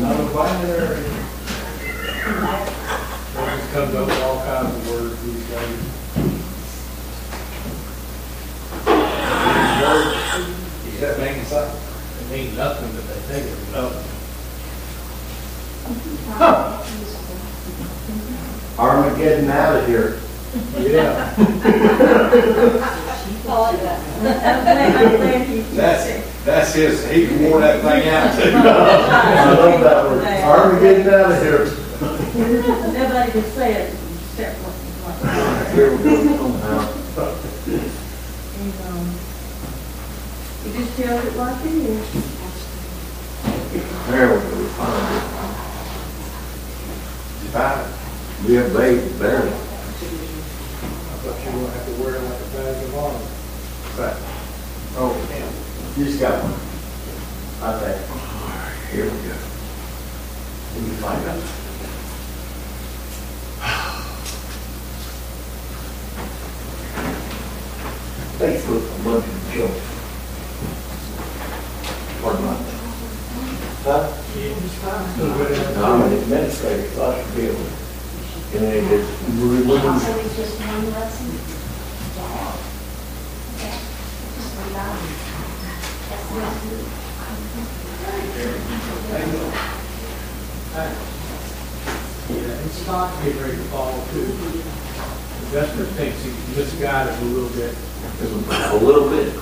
Not a binary. It just comes up with all kinds of words these days. Is that making something? It means nothing, but they think it's nothing. Armageddon out of here. Yeah. Oh, yeah. That's, that's his, he wore that thing out too. I love that word. Armageddon out of here. Nobody can say it except what Here we go. Now, he's, um, he just tells it like it is. There we go. We found it. You find it? We have laid barely. I thought you were gonna have to wear it like a badge of honor. Right. Oh, you just got one. I think. Here we go. We can find out. Facebook, a bunch of jokes. Pardon my. Huh? No, I'm an administrator, so I should be able. to- And then it is, we, we, we- it's just one lesson. Yeah. Okay. Just rely on it. That's what I do. Yeah, it's not getting ready to fall too. Investor thinks he's misguided a little bit. a little bit.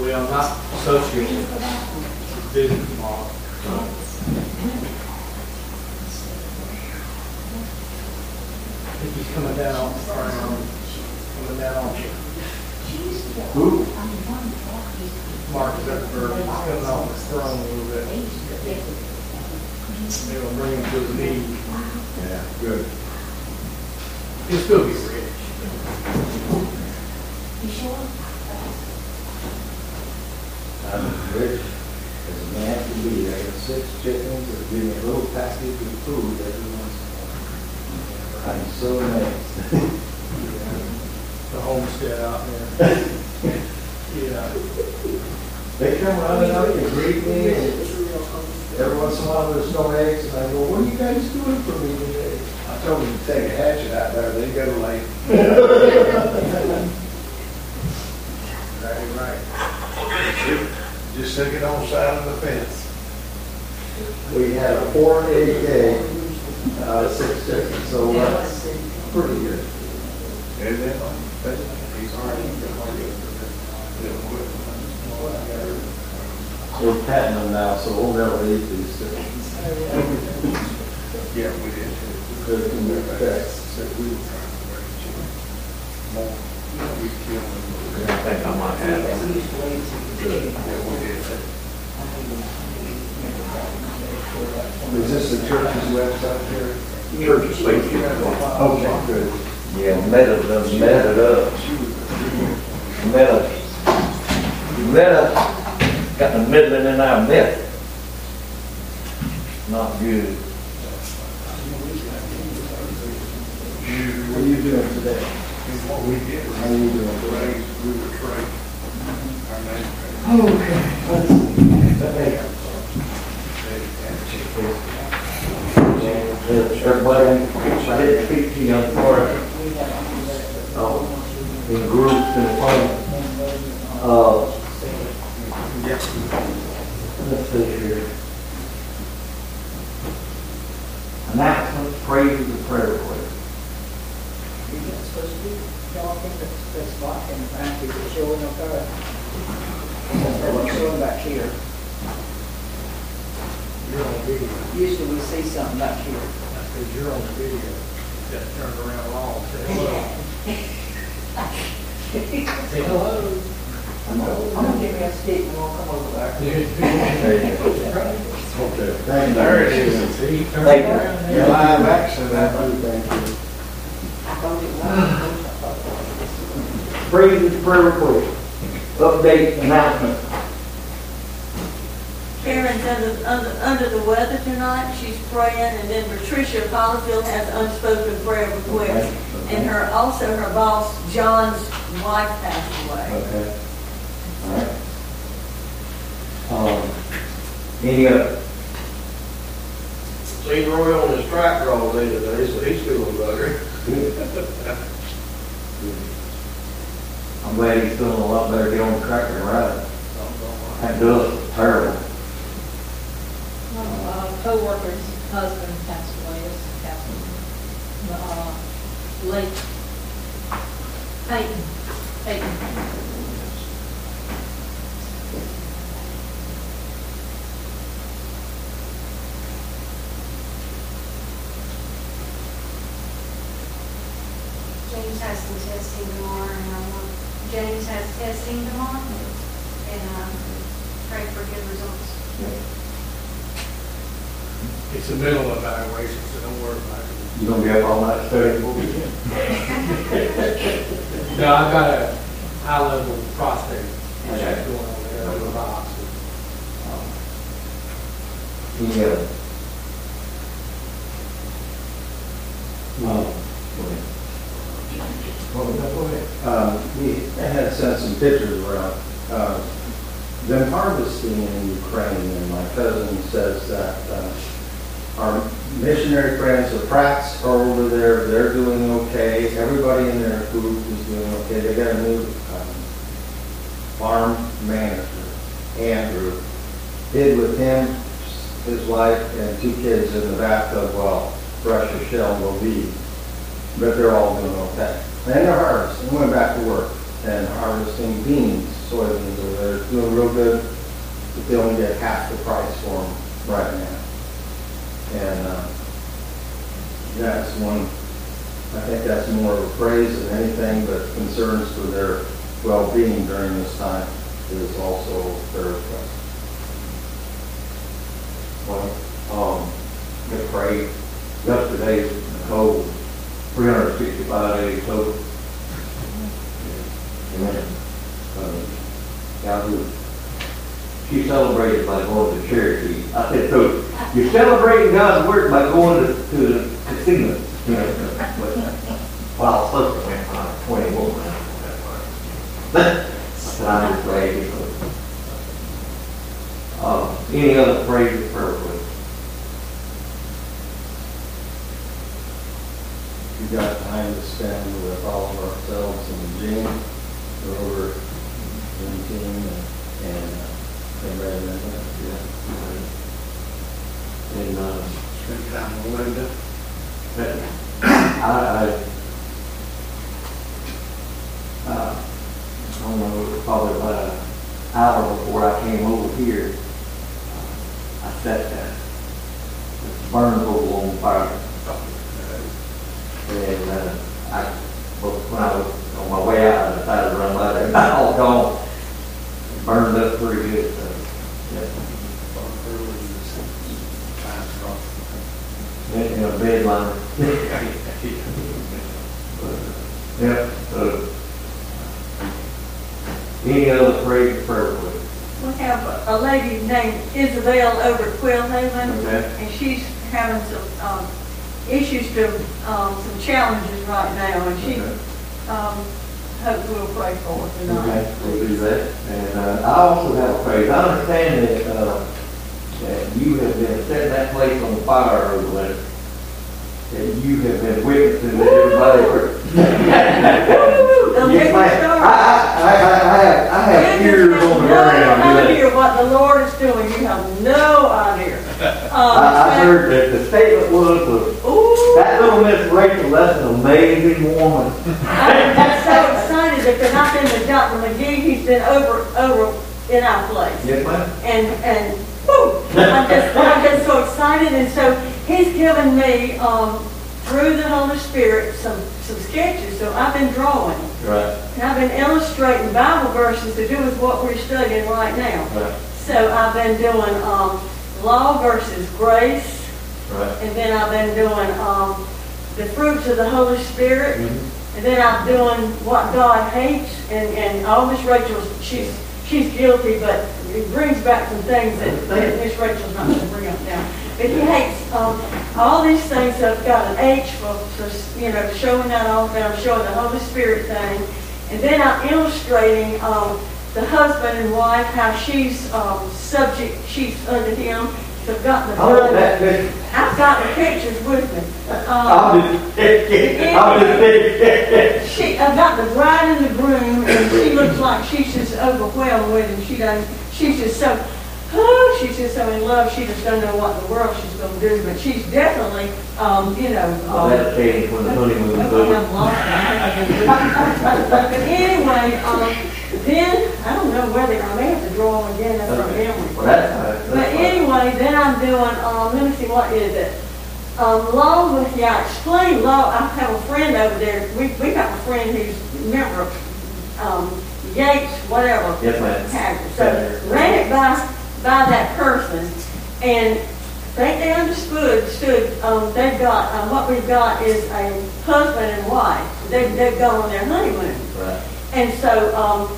Well, not associated with business model. I think he's coming down, around, coming down, Who? Mark Zuckerberg, he's coming off his throne a little bit. They'll bring him to his knees. Yeah, good. He'll still be rich. You sure? I'm rich as a man can be. I got six chickens that give me a little package of food every once in a while. I'm so amazed. The homestead out there. They come running up and greet me and every once in a while there's no eggs and I go, what are you guys doing for me today? I told him to take a hatchet out there, they go late. Right, right. Just stick it on the side of the fence. We had a four and eight egg, uh, six chickens, so that's pretty good. Is it? He's already. We're patting them now, so we'll never eat these things. Yeah, we did. They're in their packs. We killed them. I think I might have them. Yeah, we did. Is this the church's website here? Church of Okay, good. Yeah, Meta done met it up. Meta, Meta got the middling in our net. Not good. What are you doing today? What we did How are you doing? raised, we were trained. Our name. Okay. Everybody, I did speak to you on part, oh, in groups and fun. Uh, let's see here. Announcement, praise and prayer request. You're not supposed to be talking, but that's blocking, trying to keep it showing up there. That's what's showing back here. You're on video. Usually we see something back here. That's because you're on the video. Just turned around long, say hello. Say hello. I'm gonna give me a stick and we'll come over there. Okay. Thank you. There it is. See, he Thank you. around there. live action, that. Thank you, and prayer request. Update announcement. Karen's under, under, under the weather tonight, she's praying, and then Patricia Fallfield has unspoken prayer request. Okay. And her, also her boss, John's wife passed away. Okay. All right. Um, any other? Seen Roy on his tractor all day today, so he's feeling better. I'm glad he's feeling a lot better, get on the tractor and ride. That dust was terrible. One of our co-worker's husband passed away, this Captain, uh, late Peyton, Peyton. Testing tomorrow, and I want, James has testing tomorrow, and, um, pray for good results. It's the middle of evaluation, so don't worry about it. You're gonna be up all night studying for me? No, I've got a high-level prostate Okay. check going on there, over biopsy. He, uh, Um, Ahead. um, We had sent some pictures around, uh, them harvesting in Ukraine, and my cousin says that uh, our missionary friends, the Pratts are over there, they're doing okay, everybody in their group is doing okay, they got a new um, farm manager, Andrew, Did with him, his wife, and two kids in the bathtub while Russia shell will be but they're all doing okay. And they're harvesting, went back to work and harvesting beans, soybeans, over there, doing real good, but they only get half the price for them right now. And, uh, that's one, I think that's more of a praise than anything, but concerns for their well-being during this time is also their request. Well, um, get prayed, yesterday, Nicole, three hundred and sixty-five days total. Amen. Uh, she celebrated by going to Cherokee. I said, so you're celebrating God's work by going to, to the casino. But While sister went on twenty-one. I said, I'm just glad. Uh, any other praise been doing, um, law versus grace, right. and then I've been doing, um, the fruits of the Holy Spirit, Mhm. and then I'm doing what God hates, and, and all Miss Rachel's, she's, she's guilty, but it brings back some things that, that Miss Rachel's not gonna bring up now. But he hates, um, all these things that have got an H for, for, you know, showing that off, and I'm showing the Holy Spirit thing. And then I'm illustrating, um, the husband and wife, how she's, um, subject, she's under him, so I've got the. Oh, that, that, I got the pictures with me. I'm Um, just, I'm just, She, I got the bride and the groom, and she looks like she's just overwhelmed with him. She doesn't, she's just so, oh, she's just so in love, she just don't know what in the world she's gonna do, but she's definitely, um, you know, well, um, that'll change when the honeymoon's Okay, over. But anyway, um, then, I don't know whether, I may have to draw them again, that's from Okay. memory. Well, that's. But That's fine. anyway, then I'm doing, um, let me see, what is it? Um, law with, yeah, explain law, I have a friend over there, we, we got a friend who's a member of, um, Yates, whatever. Yes, ma'am. So ran it by, by that person, and they, they understood, stood, um, they've got, um, what we've got is a husband and wife. They, they've gone on their honeymoon. Right. And so, um,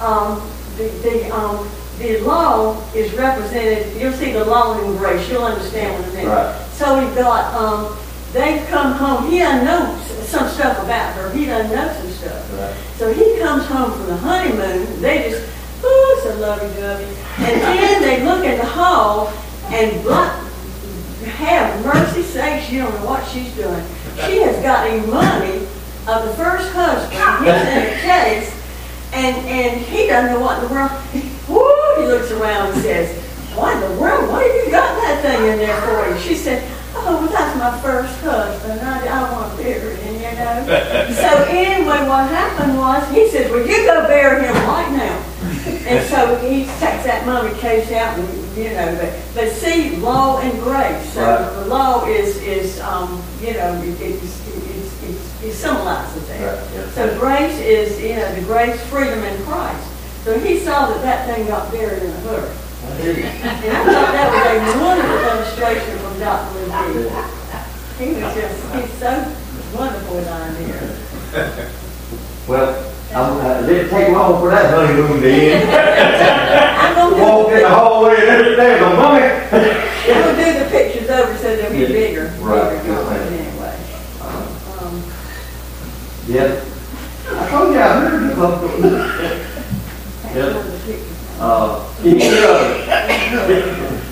um, the, the, um, the law is represented, you'll see the law in grace, you'll understand what I mean. Right. So we've got, um, they've come home, he doesn't know some stuff about her, he doesn't know some stuff. Right. So he comes home from the honeymoon, they just, ooh, so lovey-dovey. And then they look in the hall and block, have mercy sakes, you don't know what she's doing. She has got him money of the first husband, he's in a case, and, and he doesn't know what in the world. Woo, he looks around and says, what in the world, what have you got that thing in there for you? She said, oh, well, that's my first husband, I, I want to bury him, you know? So anyway, what happened was, he says, well, you go bury him right now. And so he takes that mummy case out and, you know, but, but see, law and grace. So Right. the law is, is, um, you know, it, it's, it symbolizes that. Right, yeah. So grace is, you know, the grace, freedom in Christ. So he saw that that thing got buried in a hurry. And I thought that was a wonderful illustration from Dr. Lee. He was just, he's so wonderful with ideas. Well, I'm, uh, it didn't take long for that honeymoon to end. Walk in the hallway and there's, there's a mummy. I'm gonna do the pictures over so they'll be bigger. right, bigger yes, ma'am. Anyway. Um, Yeah. I told you, I heard you come to. Yeah. one of the pictures. Uh, any other?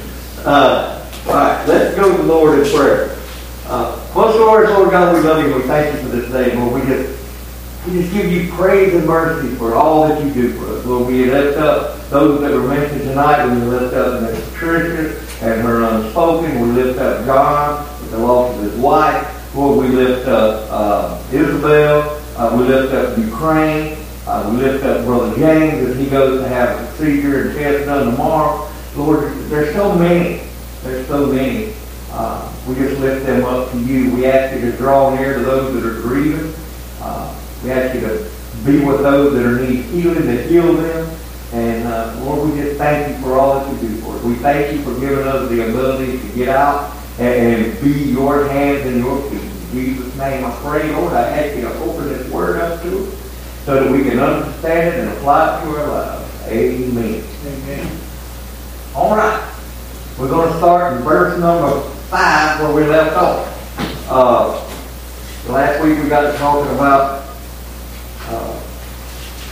Uh, all right, let's go to the Lord in prayer. Uh, most Lord, Lord God, we love you, we thank you for this day, Lord, we just, we just give you praise and mercy for all that you do for us. Lord, we lift up those that were mentioned tonight, we lift up Miss Tricia and her unspoken, we lift up John with the loss of his wife, Lord, we lift up, uh, Isabel, uh, we lift up Ukraine, uh, we lift up Brother James as he goes to have a procedure and test done tomorrow. Lord, there's so many, there's so many. Uh, we just lift them up to you. We ask you to draw near to those that are grieving. Uh, we ask you to be with those that are need healing, to heal them. And uh, Lord, we just thank you for all that you do for us. We thank you for giving us the ability to get out and, and be your hands and your feet. In Jesus' name I pray, Lord, I ask you to open this word up to us so that we can understand it and apply it to our lives. Amen. Amen. All right. We're going to start in verse number five where we left off. Uh, last week we got to talking about, uh,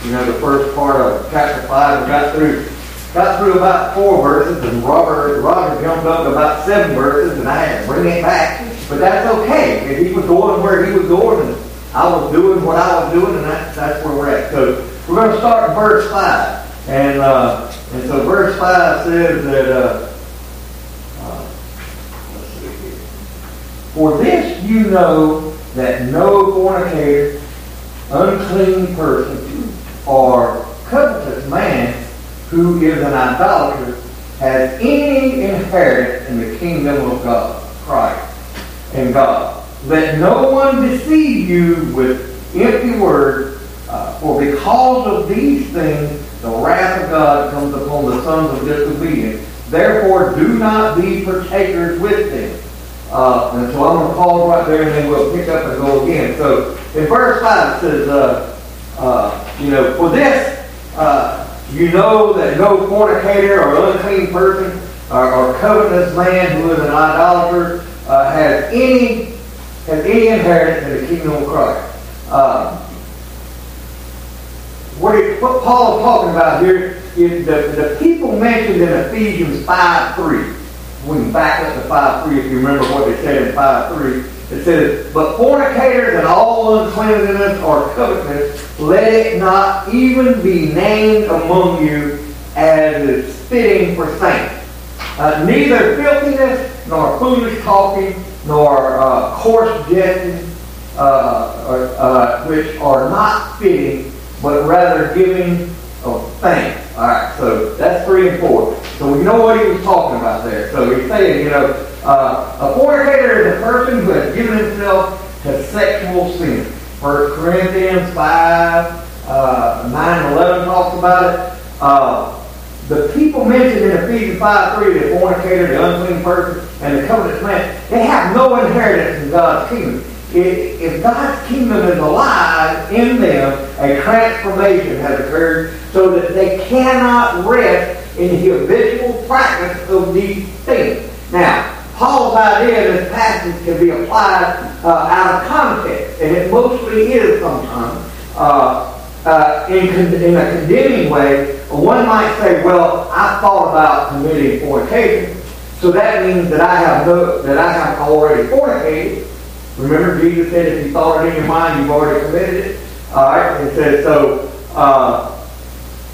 you know, the first part of chapter five. We got through, got through about four verses, and Robert, Robert jumped up to about seven verses, and I had to bring it back. But that's okay. If he was going where he was going, and I was doing what I was doing, and that's that's where we're at. So we're going to start in verse five, and uh, and so verse five says that. Uh, uh. For this you know that no fornicator, unclean person, or covetous man who is an idolater has any inheritance in the kingdom of God, Christ, and God. Let no one deceive you with empty words, uh, for because of these things the wrath of God comes upon the sons of disobedience. Therefore, do not be partakers with them. Uh, and so I'm going to pause right there and then we'll pick up and go again. So in verse 5 it says, uh, uh, you know, for this, uh, you know that no fornicator or unclean person or, or covetous man who is an idolater uh, has any has any inheritance in the kingdom of Christ. Uh, what, it, what Paul is talking about here is the, the people mentioned in Ephesians 5 3 we can back up to five three if you remember what they said in five three. It says, but fornicators and all uncleanness or covetousness, let it not even be named among you as is fitting for saints. Uh, neither filthiness, nor foolish talking, nor uh, coarse jesting, uh, uh, which are not fitting, but rather giving of thanks. All right, so that's three and four. So we know what he was talking about there. So he's saying, you know, uh, a fornicator is a person who has given himself to sexual sin. First Corinthians 5, uh, 9 and 11 talks about it. Uh, the people mentioned in Ephesians 5 3, the fornicator, the unclean person, and the covenant man, they have no inheritance in God's kingdom. If, if God's kingdom is alive in them, a transformation has occurred so that they cannot rest in the habitual practice of these things. Now, Paul's idea in this passage can be applied uh, out of context, and it mostly is sometimes. Uh, uh, in, in a condemning way, one might say, well, I thought about committing fornication, so that means that I have no, that I have already fornicated. Remember, Jesus said, if you thought it in your mind, you've already committed it. All right, it says, so uh,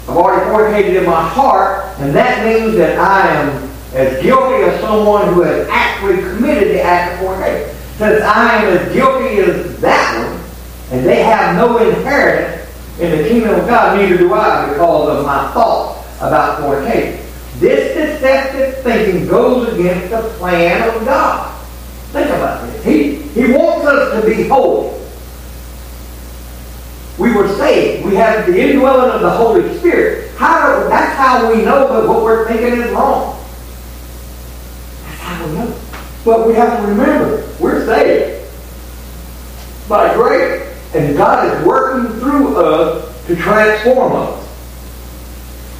I've already fornicated in my heart, and that means that I am as guilty as someone who has actually committed the act of fornication. Since I am as guilty as that one, and they have no inheritance in the kingdom of God, neither do I because of my thoughts about fornication. This deceptive thinking goes against the plan of God. Think about this. He, he wants us to be holy. We were saved. We have the indwelling of the Holy Spirit. How, that's how we know that what we're thinking is wrong. How we know. But we have to remember, we're saved by grace. And God is working through us to transform us.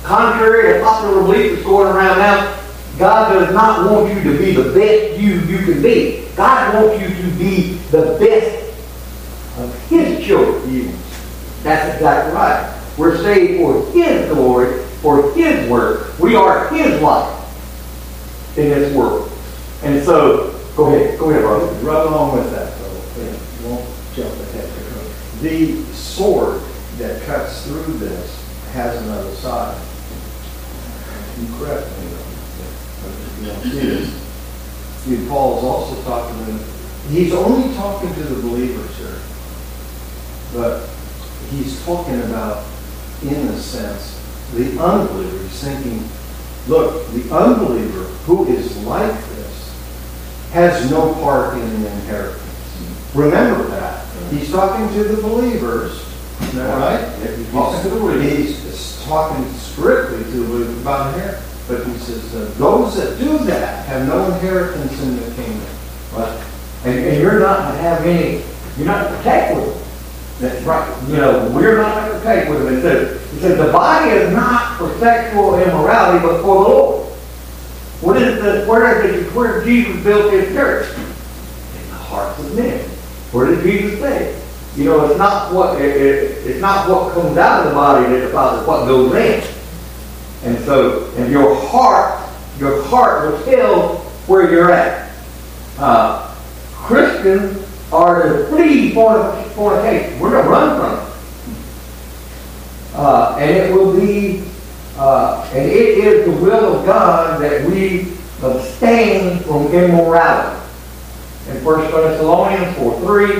Contrary to popular belief that's going around now, God does not want you to be the best you you can be. God wants you to be the best of His children. That's exactly right. We're saved for His glory, for His work. We are His life in this world. And so, go ahead, go ahead, brother. Right along with that, though, and won't jump ahead. The sword that cuts through this has another side. You correct you don't see this. See, Paul's also talking to, he's only talking to the believers here. But he's talking about, in a sense, the unbeliever. He's thinking, look, the unbeliever who is like this has no part in the inheritance. Remember that. He's talking to the believers, right? He's talking to the believers. He's talking strictly to the believers about inheritance. But he says, uh, those that do that have no inheritance in the kingdom. Right. And, and you're not to have any, you're not to take with them. That's right. You know, we're not to take with them. It says, it says the body is not for sexual immorality, but for the Lord. What is the, where is it, where Jesus built his church? In the hearts of men. Where did Jesus say? You know, it's not what it, it, it's not what comes out of the body that defiles, what goes in. And so, and your heart, your heart will tell where you're at. Uh, Christians are to flee for the fornication. We're going to run from it. Uh, and it will be, uh, and it is the will of God that we abstain from immorality. In 1 Thessalonians 4 3,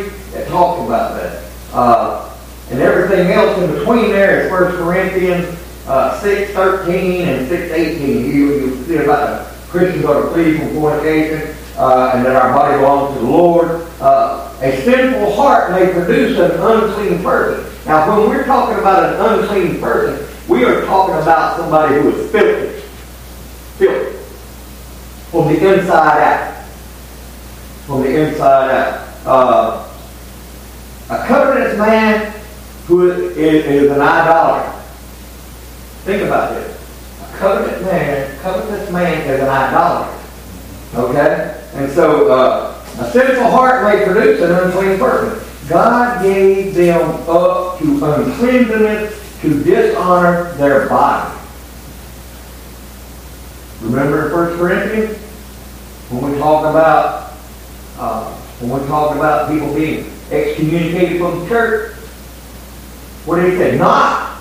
it talks about that. Uh, and everything else in between there is 1 Corinthians uh, 6 13 and 6 18. You, you see about the Christians are to flee from fornication uh, and that our body belongs to the Lord. Uh, a sinful heart may produce an unclean person. Now, when we're talking about an unclean person, we are talking about somebody who is filthy. Filthy. From the inside out. From the inside out. Uh, a covetous man who is, is an idolater. Think about this. A covetous man, covetous man is an idolater. Okay? And so uh, a sinful heart may produce an unclean person. God gave them up to uncleanness to dishonor their body. Remember in 1 Corinthians? when we talk about, uh, when we talk about people being excommunicated from the church, what did he say? Not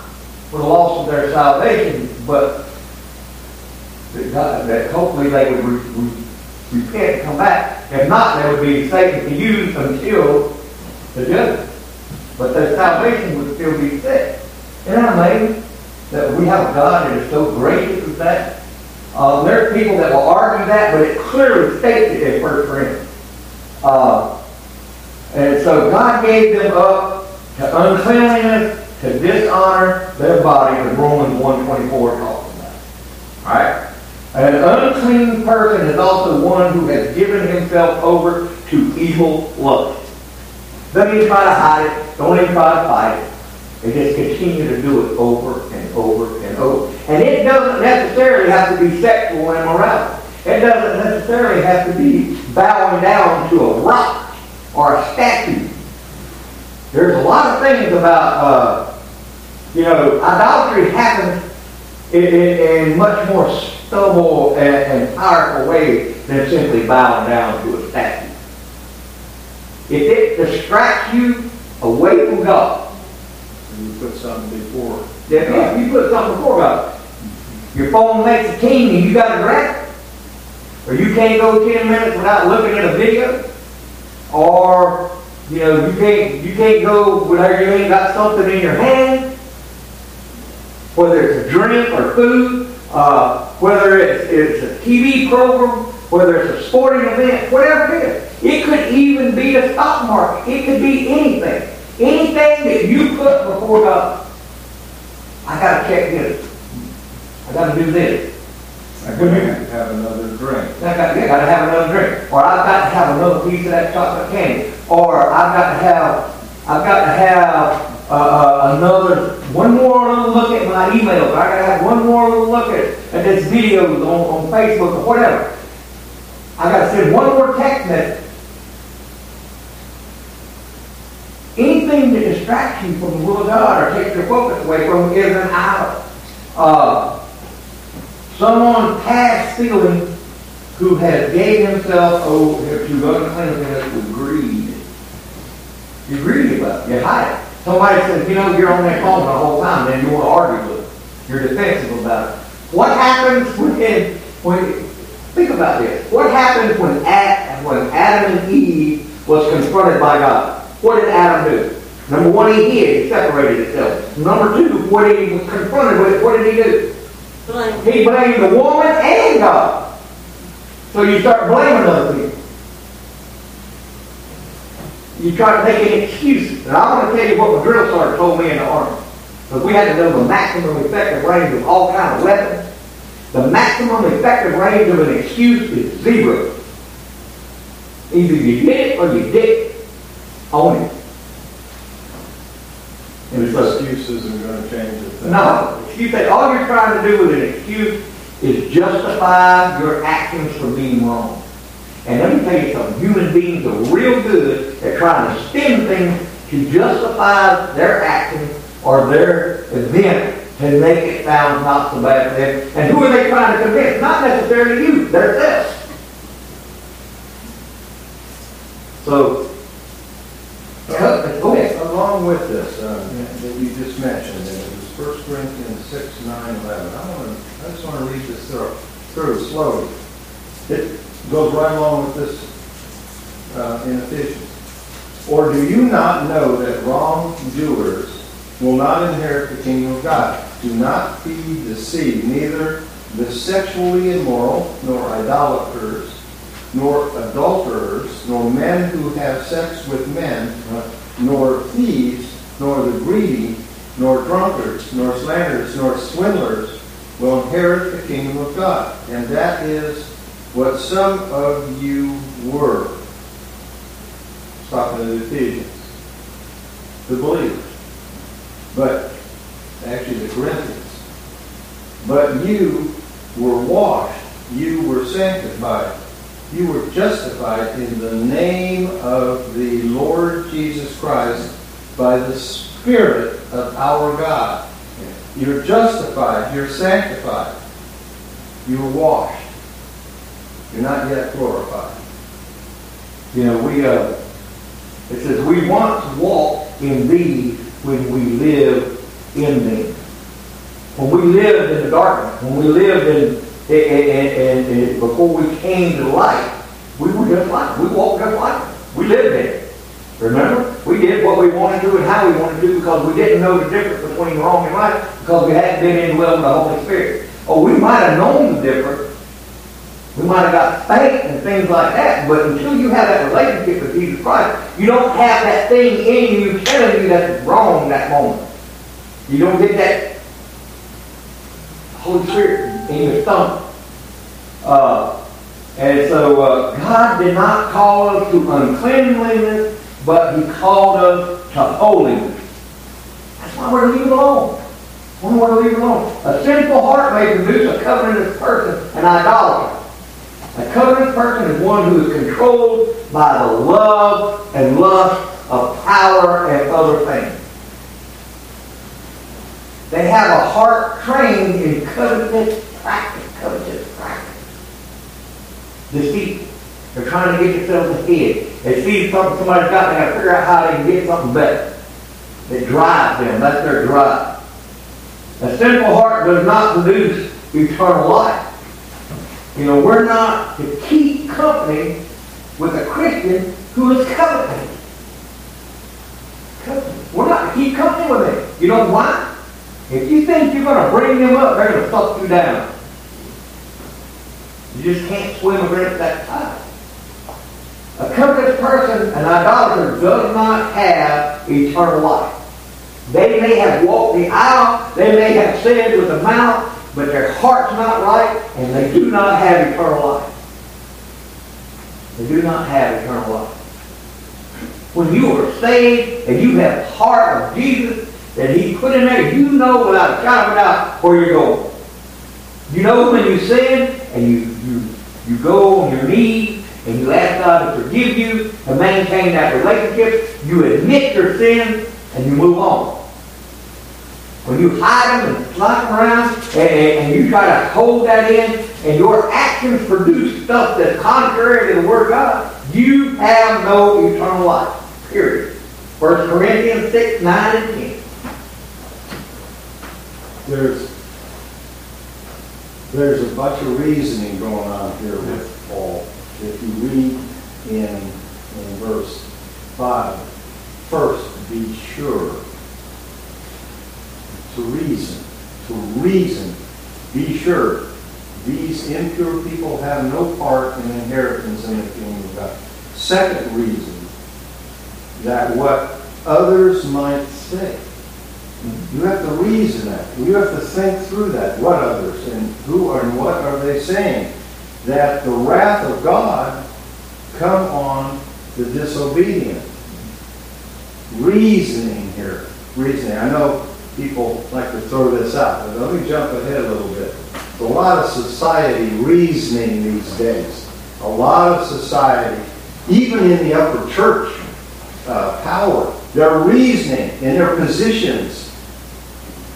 for the loss of their salvation, but that, God, that hopefully they would re, re, repent and come back. If not, they would be Satan to use until the judgment. But their salvation would still be set. Isn't that amazing? That we have a God that is so gracious with that. Uh, there are people that will argue that, but it clearly states it in First Corinthians. Uh, and so God gave them up to uncleanliness, to dishonor their body, as Romans 1.24 talks about. Alright? An unclean person is also one who has given himself over to evil lust. Don't even try to hide it. Don't even try to fight it. They just continue to do it over and over and over. And it doesn't necessarily have to be sexual immorality. It doesn't necessarily have to be bowing down to a rock or a statue. There's a lot of things about, uh, you know, idolatry happens in, in, in much more stubble and, and powerful ways than simply bowing down to a statue. If it distracts you away from God, you put something before. if you, put something before God, your phone makes a ting and you got to grab or you can't go ten minutes without looking at a video, or you know you can't you can't go without you ain't got something in your hand, whether it's a drink or food, uh, whether it's, it's a TV program, whether it's a sporting event, whatever it is. It could even be a stock market. It could be anything. Anything that you put before God. I gotta check this. I gotta do this. I got to have another drink. I got, I gotta have another drink. Or I've got to have another piece of that chocolate candy. Or I've got to have, I've got to have uh, uh, another, one more little look at my emails. I gotta have one more little look at, at this video on, on Facebook or whatever. I gotta send one more text message. Anything that distracts you from the will of God or take your focus away from is an idol. Uh, someone past feeling who has gave himself over to uncleanness with greed. You're greedy about it. You hide it. Somebody says, you know, you're on that phone the whole time, then you want to argue with it. You're defensive about it. What happens when, when think about this. What happened when, Ad, when Adam and Eve was confronted by God? What did Adam do? Number one, he hid. He separated himself. Number two, what he was confronted with, what did he do? Blame. He blamed the woman and God. So you start blaming other people. You try to make an excuse. And I want to tell you what my drill sergeant told me in the Army. Because we had to know the maximum effective range of all kind of weapons. The maximum effective range of an excuse is zero. Either you did it or you didn't. Own it. And so, Excuse isn't gonna change a thing. no, excuse that all you're trying to do with an excuse is justify your actions for being wrong. And let me tell you something, human beings are real good at trying to spin things to justify their actions or their event to make it sound not so bad for them. And who are they trying to convince? Not necessarily you, themselves. So, go ahead. Along with this, uh, that you just mentioned, and it was First Corinthians six, nine, eleven. I want to, I just want to read this through, through slowly. It goes right along with this uh, in Ephesians. Or do you not know that wrongdoers will not inherit the kingdom of God? Do not be deceived, neither the sexually immoral, nor idolaters, nor adulterers, nor men who have sex with men, nor thieves, nor the greedy, nor drunkards, nor slanderers, nor swindlers will inherit the kingdom of God. And that is what some of you were. To the Ephesians, the believers. But actually the Corinthians. But you were washed, you were sanctified, you were justified in the name of the Lord Jesus Christ by the Spirit of our God. You're justified, you're sanctified, you're washed. You're not yet glorified. You know, we, uh, it says, we once walked in these when we lived in them. When we lived in the darkness, when we lived in, in, in, in, in- before we came to light, we were just like, we walked just like, we lived there. Remember? We did what we wanted to and how we wanted to because we didn't know the difference between wrong and right because we hadn't been indwelled with the Holy Spirit. Or we might have known the difference. We might have got faith and things like that, but until you have that relationship with Jesus Christ, you don't have that thing in you telling you that it's wrong that moment. You don't get that Holy Spirit your stomach. Uh, and so uh, God did not call us to uncleanliness, but He called us to holiness. That's why we're to leave it alone. Why we're to leave it alone. A sinful heart may produce a covenantless person, an idolater. A covenant person is one who is controlled by the love and lust of power and other things. They have a heart trained in covetous practice, covetous practice. Deceit. They're trying to get themselves ahead. They see something somebody's got, they gotta figure out how they can get something better. It drives them. That's their drive. A sinful heart does not produce eternal life. You know, we're not to keep company with a Christian who is. Coveting. We're not to keep company with them. You know why? If you think you're going to bring them up, they're going to fuck you down. You just can't swim against that tide. A covetous person, an idolater, does not have eternal life. They may have walked the aisle, they may have said with the mouth, but their heart's not right, and they do not have eternal life. They do not have eternal life. When you are saved and you have the heart of Jesus that He put in there, you know without a shadow of a doubt where you're going. You know when you sin and you, you, you go on your knees and you ask God to forgive you, to maintain that relationship, you admit your sin and you move on. When you hide them and slap them around and, and, and you try to hold that in and your actions produce stuff that's contrary to the Word of God, you have no eternal life. Period. 1 Corinthians 6, 9, and 10. There's, there's a bunch of reasoning going on here with Paul. If you read in, in verse 5, first be sure to reason, to reason, be sure. These impure people have no part in inheritance in the kingdom of God. Second reason, that what others might say. You have to reason that. You have to think through that. What others and who and what are they saying? That the wrath of God come on the disobedient. Reasoning here. Reasoning. I know people like to throw this out, but let me jump ahead a little bit. A lot of society reasoning these days. A lot of society, even in the upper church uh, power, they're reasoning in their positions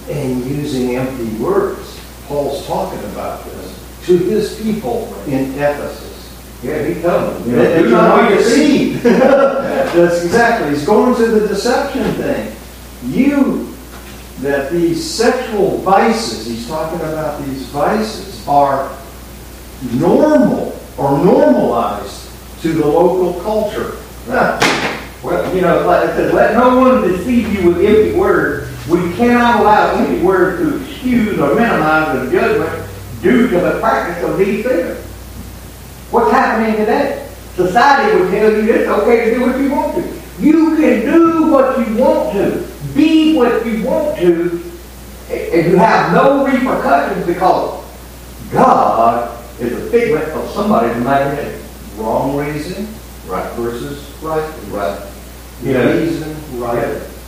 and using empty words. Paul's talking about this to his people in Ephesus. Yeah, he tells them. You They- know, They're not deceived. That's exactly. He's going to the deception thing. You, that these sexual vices, he's talking about these vices, are normal or normalized to the local culture. Well, you know, like it says, let no one deceive you with empty words. We cannot allow empty words to excuse or minimize the judgment due to the practice of these things. What's happening today? Society would tell you it's okay to do what you want to. You can do what you want to, be what you want to, and you have no repercussions because God is a figment of somebody's imagination. Wrong reason Right. versus right. Right. Know, Reason right.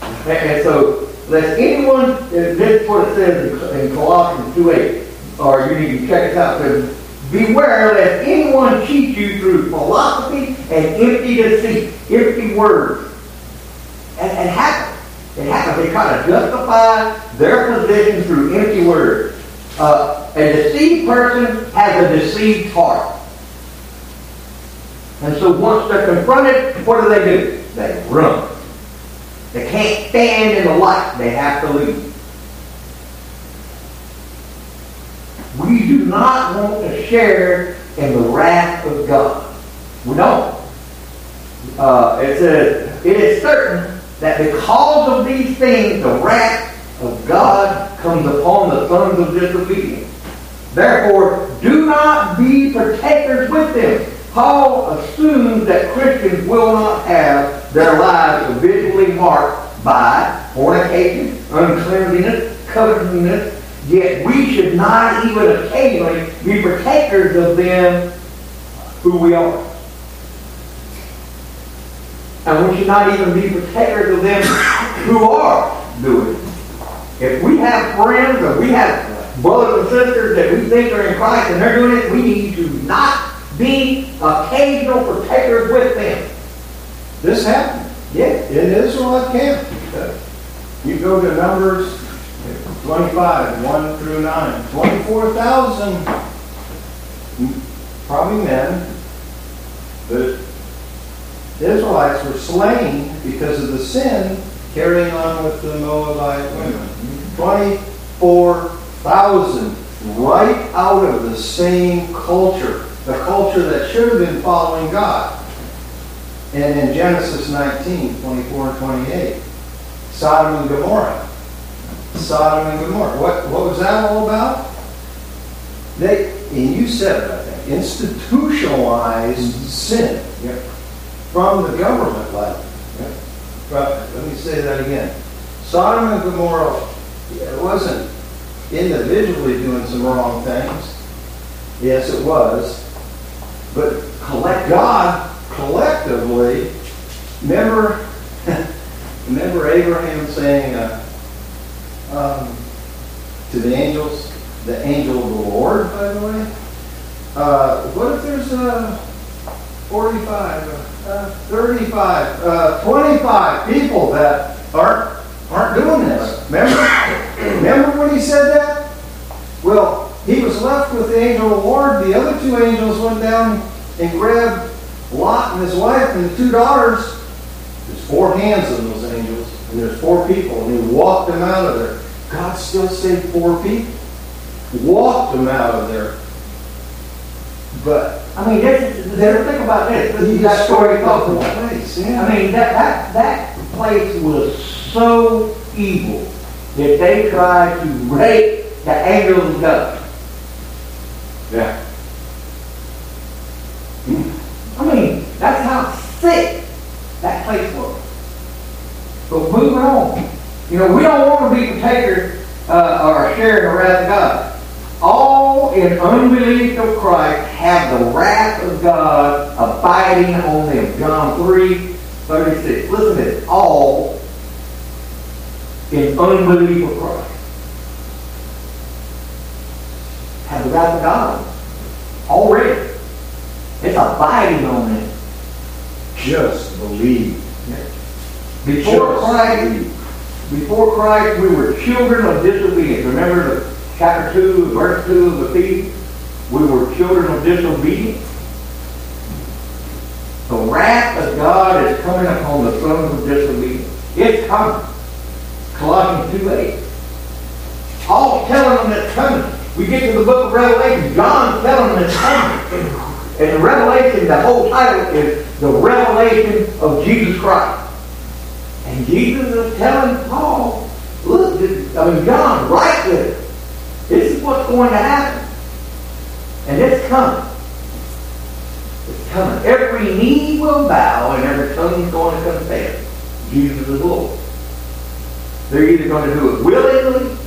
And, and so, let anyone, and this is what it says in, Colossians 2 8, or you need to check it out, says, Beware lest anyone cheat you through philosophy and empty deceit, empty words. And it happens. It happens. They try to justify their position through empty words. Uh, a deceived person has a deceived heart. And so once they're confronted, what do they do? They run. They can't stand in the light. They have to leave. We do not want to share in the wrath of God. We don't. Uh, it says, it is certain that because of these things, the wrath of God comes upon the sons of disobedience. Therefore, do not be partakers with them. Paul assumes that Christians will not have their lives visually marked by fornication, uncleanliness, covetousness, yet we should not even occasionally be partakers of them who we are. And we should not even be partakers of them who are doing it. If we have friends or we have brothers and sisters that we think are in Christ and they're doing it, we need to not be occasional partakers with them. This happened Yes. in Israelite camp. You go to Numbers 25, 1 through 9. 24,000 mm, probably men. The Israelites were slain because of the sin carrying on with the Moabite women. 24,000 right out of the same culture, the culture that should have been following God. And in Genesis 19, 24 and 28, Sodom and Gomorrah. Sodom and Gomorrah. What, what was that all about? They, and you said it, I think, institutionalized sin from the government level. But let me say that again. Sodom and Gomorrah, it wasn't individually doing some wrong things. Yes, it was. But collect God collectively, remember, remember Abraham saying uh, um, to the angels, the angel of the Lord, by the way, uh, what if there's uh, 45, uh, 35, uh, 25 people that aren't aren't doing this? Remember? Remember when he said that? Well, he was left with the angel of the Lord. The other two angels went down and grabbed Lot and his wife and the two daughters. There's four hands in those angels, and there's four people, and he walked them out of there. God still saved four people. Walked them out of there. But I mean, this, is- think about this. He that story the place. Yeah. I mean, that, that, that place was so evil that they tried to rape the angels of God. Yeah. I mean, that's how sick that place was. But moving on. You know, we don't want to be partakers uh, or sharing the wrath of God. All in unbelief of Christ have the wrath of God abiding on them. John 3, 36. Listen to this. All in unbelief of Christ have the wrath of God already. It's abiding on them. Just believe. Before Just Christ, believe. before Christ, we were children of disobedience. Remember the chapter 2, verse 2 of Ephesians? We were children of disobedience. The wrath of God is coming upon the sons of disobedience. It's coming. Colossians 2 8. Paul's telling them it's coming. We get to the book of Revelation, John's telling them it's coming. And Revelation, the whole title is The Revelation of Jesus Christ. And Jesus is telling Paul, look, this, I mean, John, write this. This is what's going to happen. And it's coming. It's coming. Every knee will bow and every tongue is going to confess Jesus is Lord. They're either going to do it willingly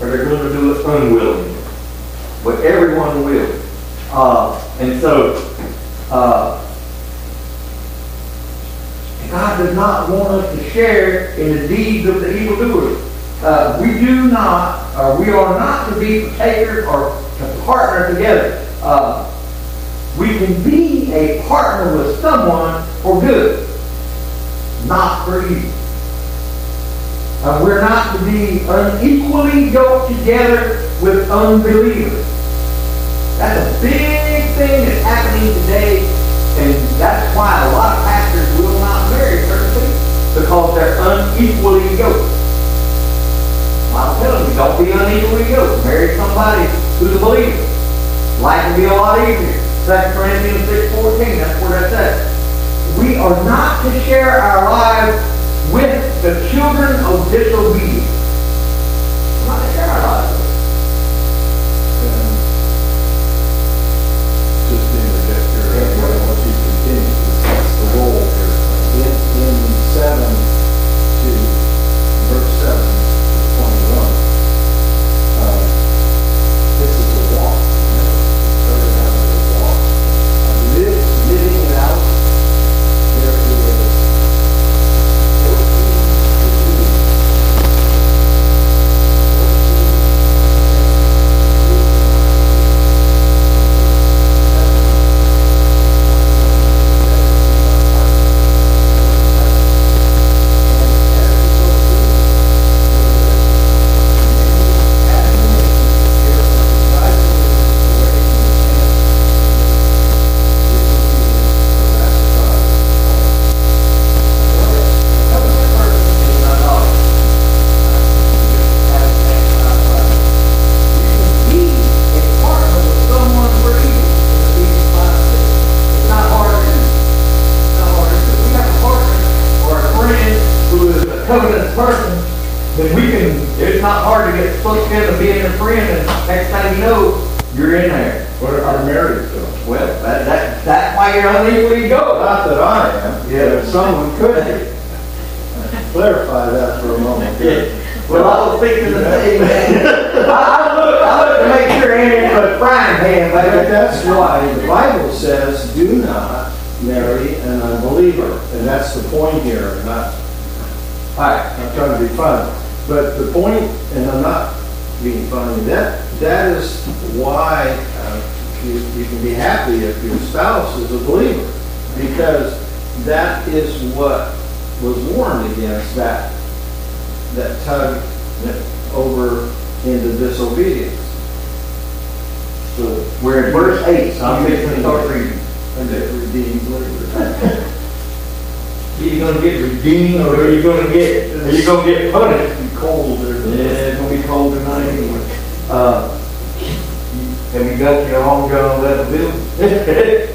or they're going to do it unwillingly. But everyone will. Uh, and so, uh, God does not want us to share in the deeds of the evildoers. Uh, we do not, or we are not to be partakers or to partner together. Uh, we can be a partner with someone for good, not for evil. Uh, we're not to be unequally yoked together with unbelievers. That's a big thing that's happening today And that's why a lot of pastors will not marry certain people, because they're unequally yoked. I'm telling you, don't be unequally yoked. Marry somebody who's a believer. Life will be a lot easier. Second Corinthians six fourteen, that's where that's at. We are not to share our lives with the children of disobedience. We're not to share our lives with them. And Just to interject here, I want you to continue, because that's the role here. In, in seven to verse seven, twenty-one, uh, this is a walk. Started out as a walk. Uh, Live, living it out, there is fourteen degrees. covenant person, then we can, it's not hard to get sucked into being a friend, and next thing you know, you're in there. What if you're married to them? Well, that, that, that's why you're unequally yoked. Not that I am, Yeah. but if someone could be. Clarify that for a moment. Well, I was thinking the same thing. I, I looked, I looked to make Aaron frying pan, But that's why the Bible says, do not marry an unbeliever. And that's the point here, and not, I'm trying to be funny. But the point, and I'm not being funny, that, that is why uh, you, you can be happy if your spouse is a believer. Because that is what was warned against, that, that tug over into disobedience. So, we're in verse eight, so I'm fixing to start reading. and that redeemed believer. Are you gonna get redeemed, or are you gonna get, are you gonna get punished? Be cold. Yeah, it's gonna be cold tonight anyway. Uh, have you got your own gun leather bill?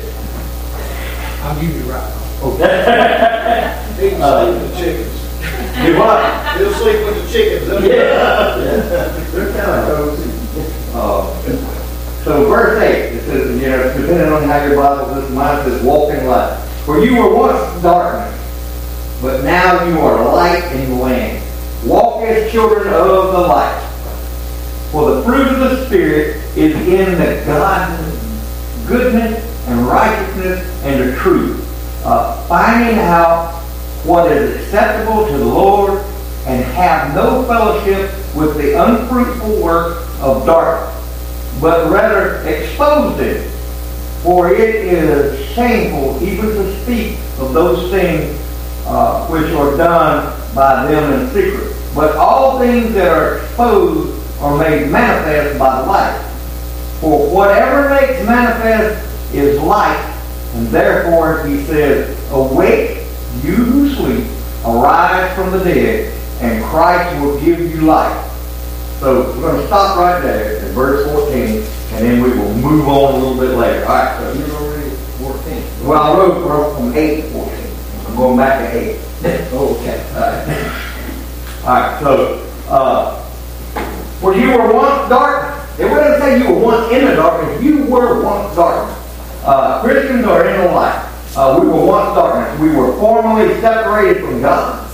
I'll give you right. Okay. He can Uh, sleep with the chickens. You what? He'll sleep with the chickens. Yeah. They're kind of cozy. Uh, So verse eight, it says, you know, depending on how your Bible says, mine says, walk in light. For you were once darkness, but now you are light in the land. Walk as children of the light. For the fruit of the Spirit is in the God, goodness and righteousness and the truth. Uh, finding out what is acceptable to the Lord and have no fellowship with the unfruitful work of darkness, but rather expose it. For it is shameful even to speak of those things uh, which are done by them in secret. But all things that are exposed are made manifest by the light. For whatever makes manifest is light, and therefore he says, Awake, you who sleep, arise from the dead, and Christ will give you light. So we're going to stop right there at verse 14, and then we will move on a little bit later. All right, so You're already 14. well, I wrote, wrote from 8 to 14. I'm going back to 8. Oh, okay. All right, so, uh, for you were once darkness. It wouldn't say you were once in the darkness. You were once darkness. Uh, Christians are in the light. Uh, we were once darkness. We were formerly separated from God.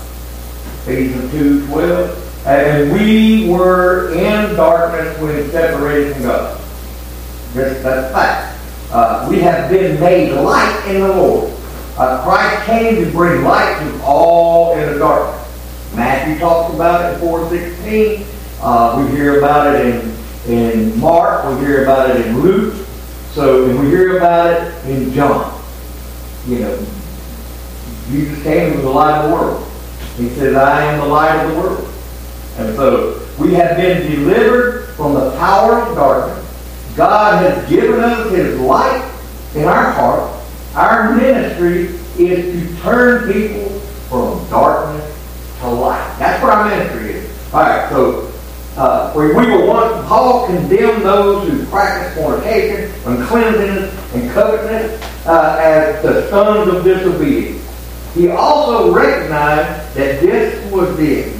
Ephesians 2, 12. And we were in darkness when separated from God. That's, that's fact. Uh, we have been made light in the Lord. Uh, Christ came to bring light to all in the darkness. Matthew talks about it in 416. Uh, we hear about it in, in Mark. We hear about it in Luke. So, and we hear about it in John. You know, Jesus came to the light of the world. He says, I am the light of the world. And so, we have been delivered from the power of darkness. God has given us His light in our heart, Our ministry is to turn people from darkness to light. That's what our ministry is. All right, so uh, we, we were once, Paul condemned those who practice fornication, and uncleanness, and covetousness uh, as the sons of disobedience. He also recognized that this was the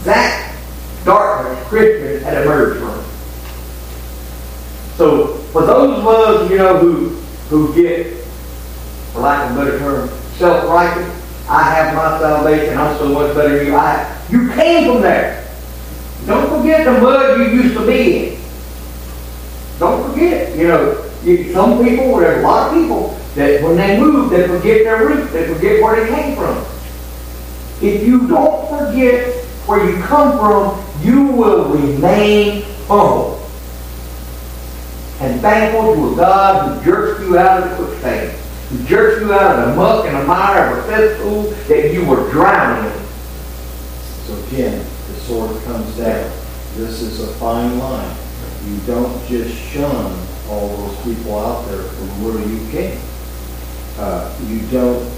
exact darkness Christians had emerged from. So for those of us, you know, who who get, for lack of a better term, self-righteous, I have my salvation, I'm so much better than you. I, you came from there. Don't forget the mud you used to be in. Don't forget, you know, you, some people, there's a lot of people that when they move, they forget their roots, they forget where they came from. If you don't forget where you come from, you will remain humble and thankful to a God who jerks you out of the quicksand, who jerks you out of the muck and the mire of a cesspool that you were drowning in. So again, the sword comes down. This is a fine line. You don't just shun all those people out there from where you came. Uh, you don't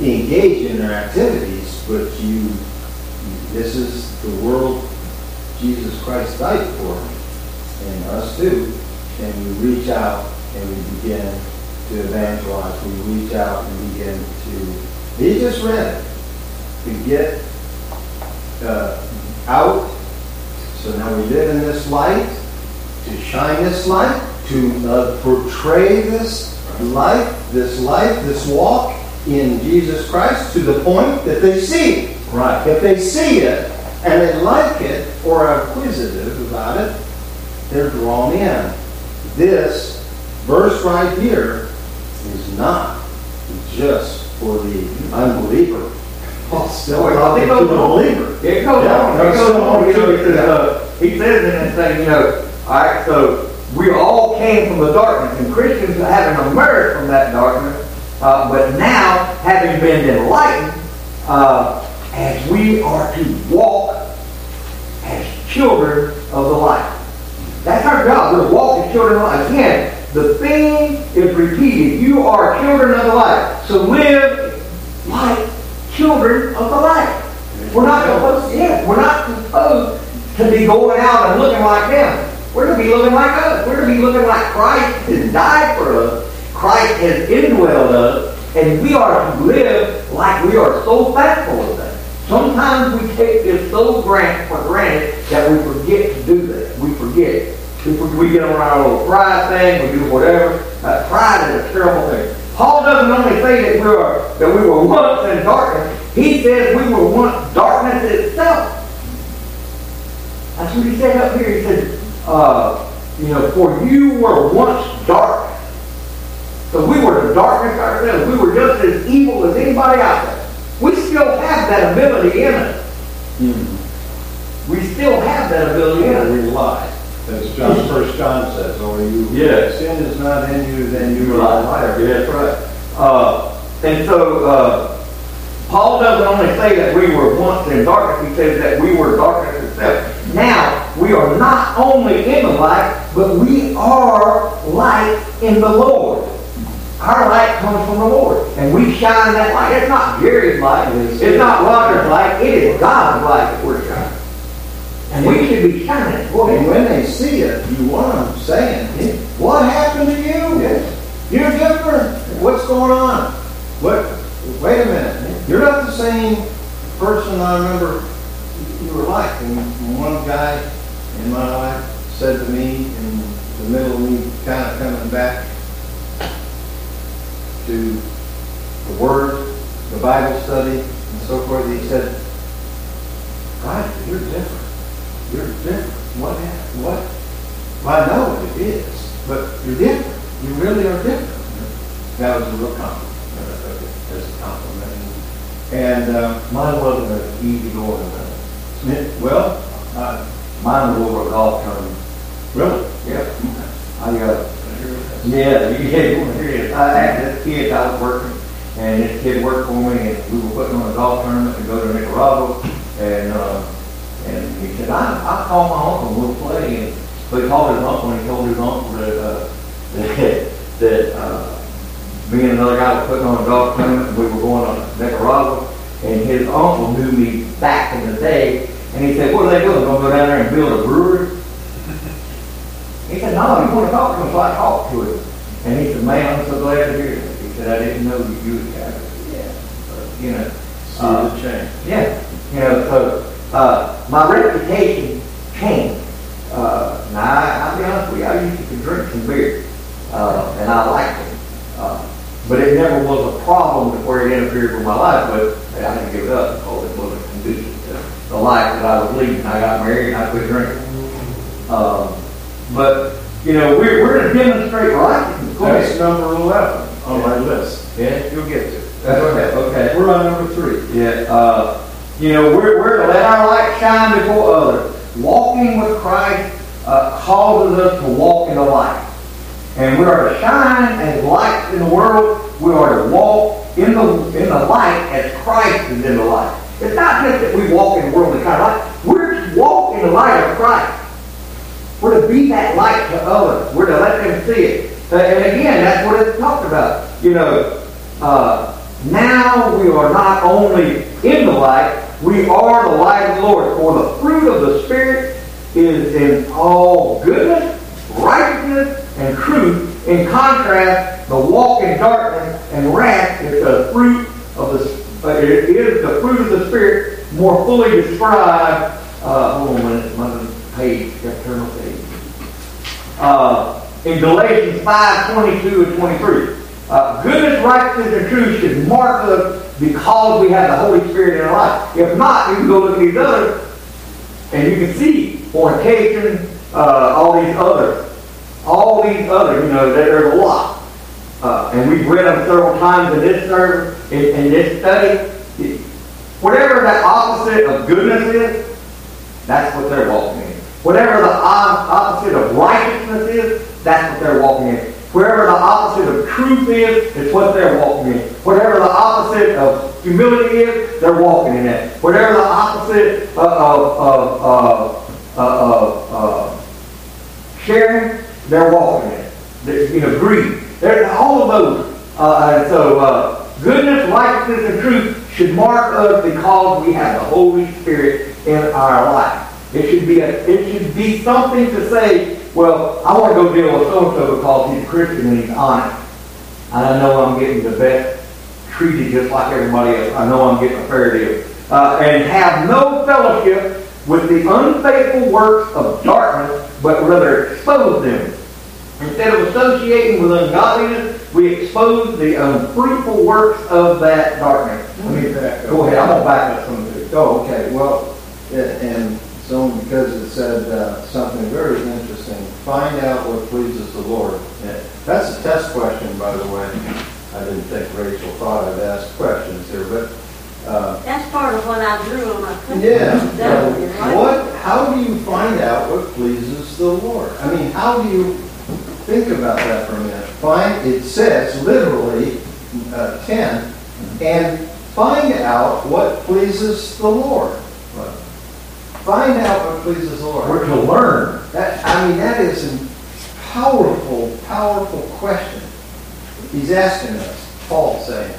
engage in their activities, but you, this is the world Jesus Christ died for, and us too. And we reach out and we begin to evangelize. We reach out and begin to, be just ready to get uh, out. So now we live in this light, to shine this light, to uh, portray this life, this life, this walk in Jesus Christ to the point that they see. Right. If they see it and they like it or are inquisitive about it, they're drawn in. This verse right here is not just for the unbeliever. Paul's still Well, it to the on. believer. It goes Yeah, on. It goes so on. You know, because, uh, he says in this thing, you know, all right, so we all came from the darkness, and Christians haven't emerged from that darkness, uh, but now, having been enlightened, uh, as we are to walk as children of the light. That's our job. We're to walk as children of the light. Again, the thing is repeated. You are children of the light. So live like children of the light. We're not supposed, yes, we're not supposed to be going out and looking like them. We're to be looking like us. We're to be looking like Christ has died for us. Christ has indwelled us. And we are to live like we are so thankful of that. Sometimes we take this so grant for granted that we forget to do that. We forget. We, get on our little pride thing, we do whatever. Uh, pride is a terrible thing. Paul doesn't only say that we were that we were once in darkness. He says we were once darkness itself. That's what he said up here. He said, uh, you know, for you were once dark. So we were the darkness ourselves. We were just as evil as anybody out there. We still have that ability in us. We still have that ability in us. We lie. As John, First John says, or you, Yes. sin is not in you, then you You are are a liar. That's right. Uh, and so, uh, Paul doesn't only say that we were once in darkness, he says that we were darkness itself. Now, we are not only in the light, but we are light in the Lord. Our light comes from the Lord. And we shine that light. It's not Jerry's light. It's not Roger's light. It is God's light that we're shining. And we should be shining. And when they see it, you want them saying, what happened to you? Yes. You're different. What's going on? What? Wait a minute. You're not the same person I remember you were like. And one guy in my life said to me in the middle of me kind of coming back to the Word, the Bible study, and so forth, he said, God, you're different. You're different. What? What? Well, I know what it is, but you're different. You really are different. That was a real compliment. As a compliment. And, uh, Mine wasn't as easy going it- well, uh, Mine was over a golf tournament. really, Yep. I got, yeah, you get, I had this kid, I was working, and this kid worked for me, and we were putting on a golf tournament to go to Nicaragua, and, uh, and he said, I, I'll call my uncle, we'll play, and, but he called his uncle, and he told his uncle that, uh, that, that, uh, me and another guy were putting on a golf tournament, and we were going on Nicaragua, and his uncle knew me back in the day, and he said, what are they doing, They're gonna go down there and build a brewery? He said, no, you wanna talk to him, so I talked to him. And he said, man, I'm so glad to hear that. He said, I didn't know that you was Catholic. Yeah. But, You know, See the change. yeah, you know, so, uh, my reputation changed. Uh, now, I, I'll be honest with you, I used to drink some beer, uh, and I liked it. Uh, but it never was a problem to where it interfered with my life, but I didn't give it up because it wasn't conducive to the life that I was leading. I got married and I quit drinking. Um, but, you know, we're, we're to demonstrate righteousness. That's number 11 on my list. Yeah, You'll get to. that's okay, okay. We're on number three. Yeah, uh, you know, we're, we're to let our light shine before others. Walking with Christ uh, causes us to walk in the light. And we are to shine as lights in the world. We are to walk in the, in the light as Christ is in the light. It's not just that we walk in the world in kind of light. We're to walk in the light of Christ. We're to be that light to others. We're to let them see it. And again, that's what it's talked about. You know, uh, now we are not only in the light, we are the light of the Lord. For the fruit of the Spirit is in all goodness, righteousness, and truth. In contrast, the walk in darkness and wrath is the fruit of the uh, it is the fruit of the Spirit more fully described. Uh, hold on a minute, turn the page uh, in Galatians 5, 22 and 23. Uh, goodness, righteousness, and truth should mark us because we have the Holy Spirit in our life. If not, you can go look at these others and you can see fornication, uh, all these others. All these others, you know, there- there's a lot. Uh, and we've read them several times in this service, in, in this study. Whatever that opposite of goodness is, that's what they're walking in. Whatever the opposite of righteousness is, that's what they're walking in. Wherever the opposite of truth is, it's what they're walking in. Whatever the opposite of humility is, they're walking in it. Whatever the opposite of, of, of, of, of sharing, they're walking in it. They- You know, greed. They're all of those. Uh, and so, uh, goodness, righteousness, and truth should mark us because we have the Holy Spirit in our life. It should be a, it should be something to say, well, I want to go deal with so-and-so because he's a Christian and he's honest. And I know I'm getting the best treated just like everybody else. I know I'm getting a fair deal. Uh, and have no fellowship with the unfaithful works of darkness, but rather expose them. Instead of associating with ungodliness, we expose the unfruitful works of that darkness. Let me back. Go ahead, I'm gonna back up some of this. Oh, okay, well, and so because it said uh, something very interesting, find out what pleases the Lord. Yeah, That's a test question, by the way. I didn't think Rachel thought I'd ask questions here, but, uh, That's part of what I drew on my yeah. That right? What, how do you find out what pleases the Lord? I mean, how do you think about that for a minute? Find, it says literally, uh, ten, and find out what pleases the Lord. Find out what pleases the Lord. We're to learn. That, I mean, that is a powerful, powerful question. He's asking us, Paul saying,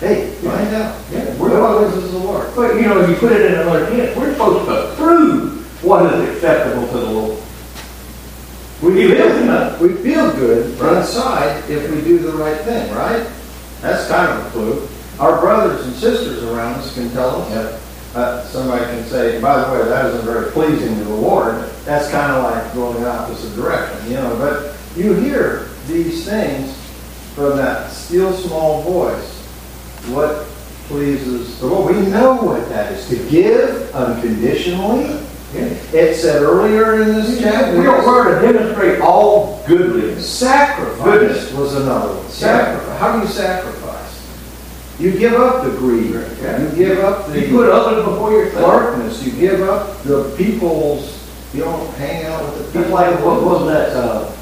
hey, find out. Yeah, What pleases the Lord? but you know, if you put it in another tense, we're supposed to prove what is acceptable to the Lord. We feel, We feel good inside if we do the right thing, right? That's kind of a clue. Our brothers and sisters around us can tell us. Uh, somebody can say, by the way, that isn't very pleasing to the Lord. That's kind of like going the opposite direction, you know. But you hear these things from that still small voice. What pleases the Lord? We know what that is. To give unconditionally. It said earlier in this chapter. we are to demonstrate all goodliness. Sacrifice Goodness. was another one. Sacrifice. How do you sacrifice? You give up the greed. Yeah. You give up the. You put others before yourself. darkness. You give up the people's. You don't hang out with the people. like, what was that, uh,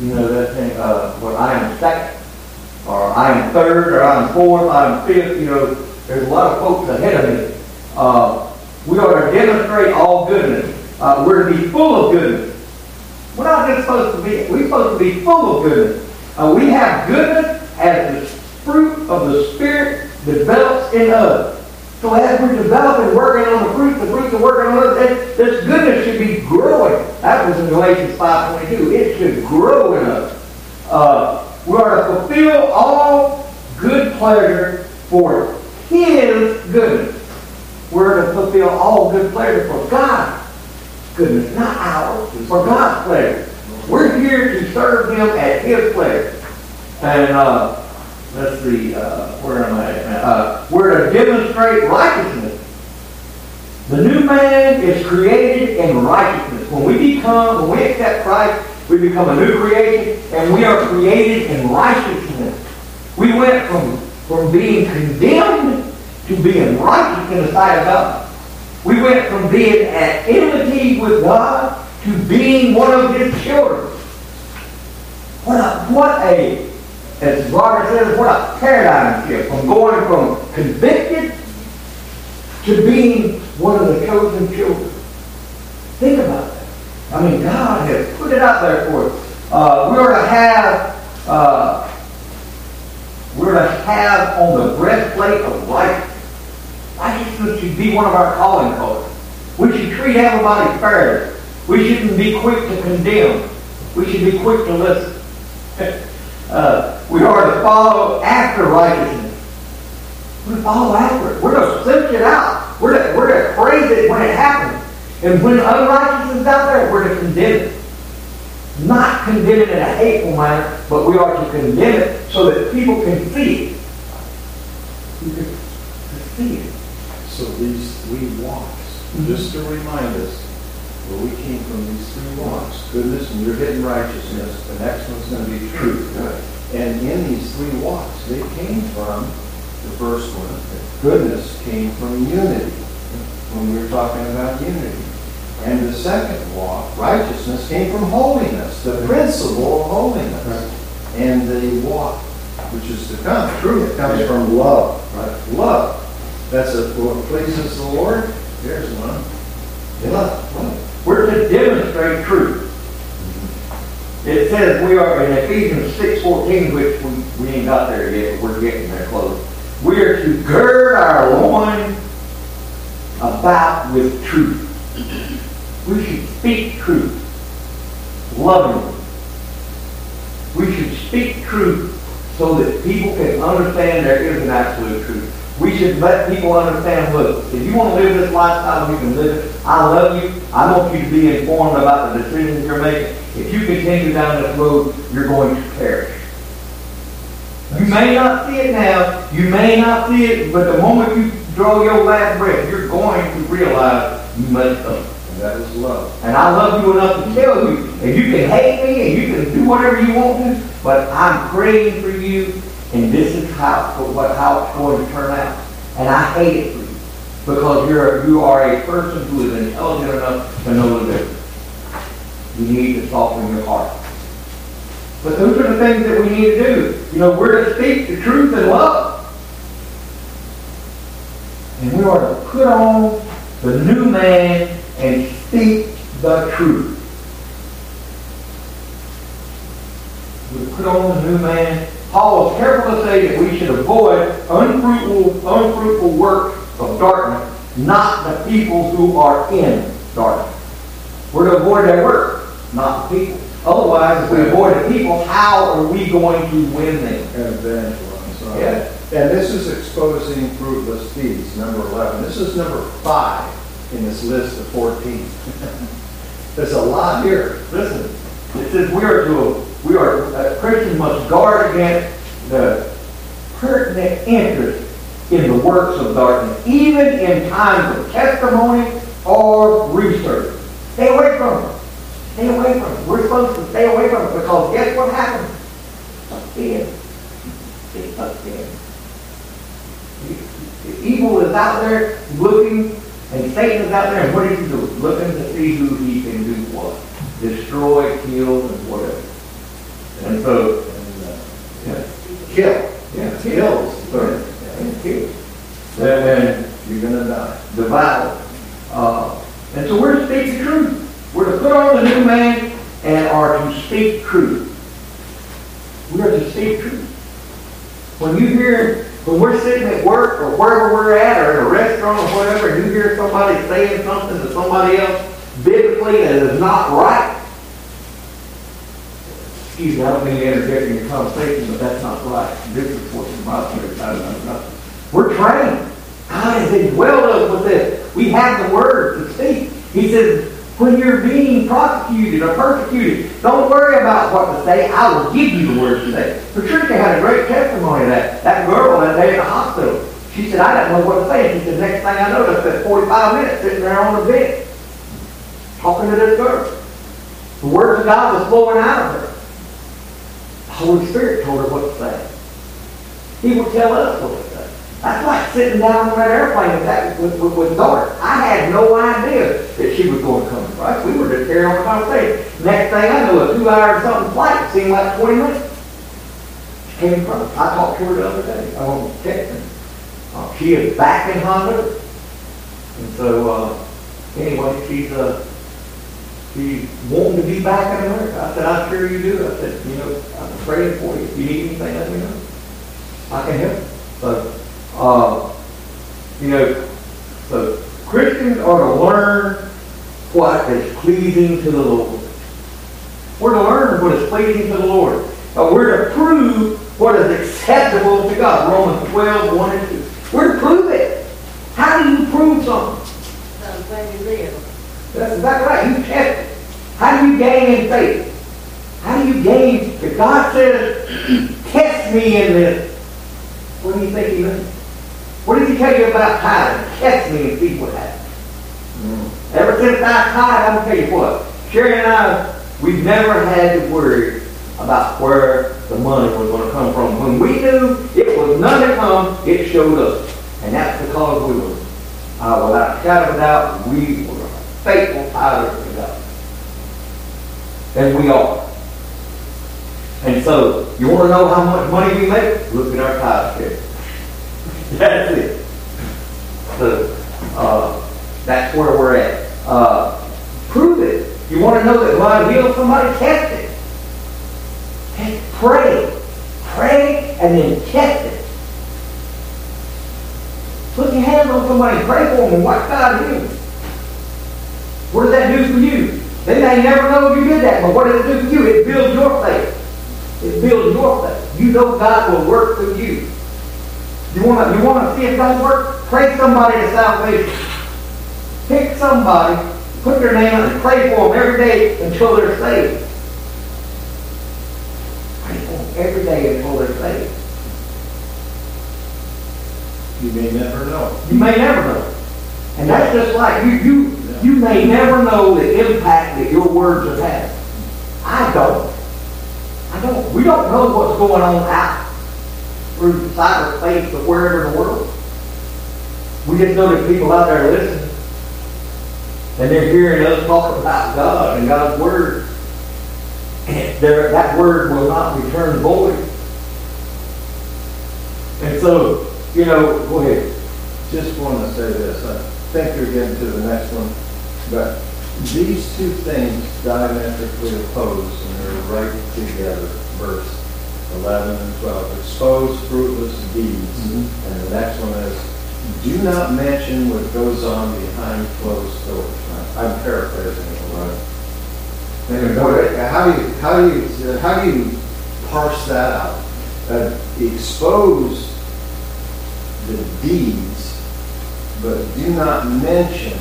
you know, that thing, uh, what I am second, or I am third, or I am fourth, I am fifth, you know, there's a lot of folks ahead of me. Uh, we are to demonstrate all goodness. Uh, we're to be full of goodness. We're not just supposed to be, we're supposed to be full of goodness. Uh, we have goodness as the fruit of the Spirit develops in us. So as we're developing, working on the fruit, the fruit are working on us, this goodness should be growing. That was in Galatians 5.22. It should grow in us. Uh, we are to fulfill all good pleasure for His goodness. We're to fulfill all good pleasure for God's goodness, not ours, for God's pleasure. We're here to serve Him at His pleasure. And uh, let's see, uh, where am I? Uh, we're to demonstrate righteousness. The new man is created in righteousness. When we become, when we accept Christ, we become a new creation, and we are created in righteousness. We went from, from being condemned to being righteous in the sight of God. We went from being at enmity with God to being one of His children. What a, what a, as Robert says, what a paradigm shift from going from convicted to being one of the chosen children. Think about that. I mean, God has put it out there for us. Uh, we're to have, uh, we're to have on the breastplate of righteousness. Righteousness should be one of our calling cards. We should treat everybody fairly. We shouldn't be quick to condemn. We should be quick to listen. Uh, we are to follow after righteousness. We're to follow after it. We're to search it out. We're to, we're to praise it when it happens. And when unrighteousness is out there, we're to condemn it. Not condemn it in a hateful manner, but we are to condemn it so that people can see it. You can see it. So these three walks, just to remind us, where we came from these three walks, goodness, and you're hitting righteousness, the next one's gonna be truth. And in these three walks, they came from, the first one, goodness came from unity, when we were talking about unity. And the second walk, righteousness, came from holiness, the principle of holiness. And the walk, which is to come, truth, comes from love, right? Love. That's a, what pleases the Lord. There's one. Love, love. We're to demonstrate truth. It says we are in Ephesians six fourteen, which we, we ain't got there yet, but we're getting there close. We are to gird our loins about with truth. We should speak truth lovingly. We should speak truth so that people can understand there is an absolute truth. We should let people understand, look, if you want to live this lifestyle, you can live it. I love you. I want you to be informed about the decisions you're making. If you continue down this road, you're going to perish. You may not see it now, you may not see it, but the moment you draw your last breath, you're going to realize you messed up. And that is love. And I love you enough to tell you, and you can hate me and you can do whatever you want to, but I'm praying for you, and this is how, what, how it's going to turn out. And I hate it for you, because you're, you are a person who is intelligent enough to know the difference. You need to soften your heart. But those are the things that we need to do. You know, we're to speak the truth in love. And we are to put on the new man and speak the truth. We put on the new man. Paul is careful to say that we should avoid unfruitful, unfruitful work of darkness, not the people who are in darkness. We're to avoid that work, not the people. Otherwise, if we avoid the people, how are we going to win them? And evangelize. right. Yeah. And this is exposing fruitless deeds, number 11. This is number five in this list of 14. There's a lot here. Listen, it says we are to, we are, uh, a Christian must guard against the pertinent interest in the works of darkness, even in times of testimony or research. Stay away from it. Stay away from it. We're supposed to stay away from it because guess what happens? In. It's sucked in. The evil is out there looking, and Satan is out there, and what does he do? Looking to see who he can do what? Destroy, kill, and whatever. And so, yeah, Kill. yeah, Kills. Third. Yeah, kill. And You're going to die. the Bible. Uh, and so we're to speak the truth. We're to put on the new man and are to speak truth. We are to speak truth. When you hear, when we're sitting at work or wherever we're at or in a restaurant or whatever, and you hear somebody saying something to somebody else biblically that is not right, excuse me, I don't mean to in your conversation, but that's not right. This is what the Bible says. I don't know. We're trained. God has indwelled us with this. We have the word to speak. He says, when you're being prosecuted or persecuted, don't worry about what to say. I will give you the word to say. Patricia had a great testimony of that. That girl that day in the hospital. She said, I didn't know what to say. She said, next thing I know, I spent 45 minutes sitting there on the bed talking to this girl. The word of God was flowing out of her. Holy Spirit told her what to say. He would tell us what to say. That's like sitting down on that airplane with that with, with, with daughter. I had no idea that she was going to come to Christ. We were just carrying on the conversation. Next thing I know, a two hour something flight seemed like 20 minutes. She came from. I talked to her the other day. I was texting. Uh, she is back in Honduras. And so, uh, anyway, she's uh, she's wanting to be back in America. I said, I'm sure you do. I said, you know, I'm praying for you. If you need anything, let me know. I can help. So, uh, you know, so Christians are to learn what is pleasing to the Lord. We're to learn what is pleasing to the Lord. Uh, we're to prove what is acceptable to God. Romans 12, 1 and 2. We're to prove it. How do you prove something? The way we live. That's exactly right. You test it. How do you gain in faith? How do you gain? If God says, test me in this, what do you think he means? What did he tell you about tithing? Test me and see what happens. Ever since I tithe, I'm going to tell you what. Sherry and I, we've never had to worry about where the money was going to come from. When we knew it was none to come, it showed up. And that's because we were, uh, without a shadow of a doubt, we were faithful tithers to God. And we are. And so, you want to know how much money we make? Look at our tithe check. That's it. So, uh, that's where we're at. Uh, prove it. You want to know that God healed somebody? Test it. Test, pray. Pray and then test it. Put your hands on somebody, pray for them, and watch God heal. What does that do for you? They may never know you did that, but what does it do for you? It builds your faith. It builds your faith. You know God will work through you. You want to you want to see if God works? Pray somebody to salvation. Pick somebody, put their name on and pray for them every day until they're saved. Pray for them every day until they're saved. You may never know. You may never know. And that's just like you you you may never know the impact that your words have had. I don't. I don't. We don't know what's going on out through cyberspace or wherever in the world. We just know that people out there are listening. And they're hearing us talk about God and God's Word. And that Word will not return void. And so, you know, go ahead. Just want to say this, I think you're getting to the next one, but these two things diametrically opposed, and they're right together, verse 11 and 12. Expose fruitless deeds. And the next one is, do not mention what goes on behind closed doors. I'm paraphrasing it, right? And what- how do you, how do you, how do you parse that out? Uh, expose the deeds, but do not mention.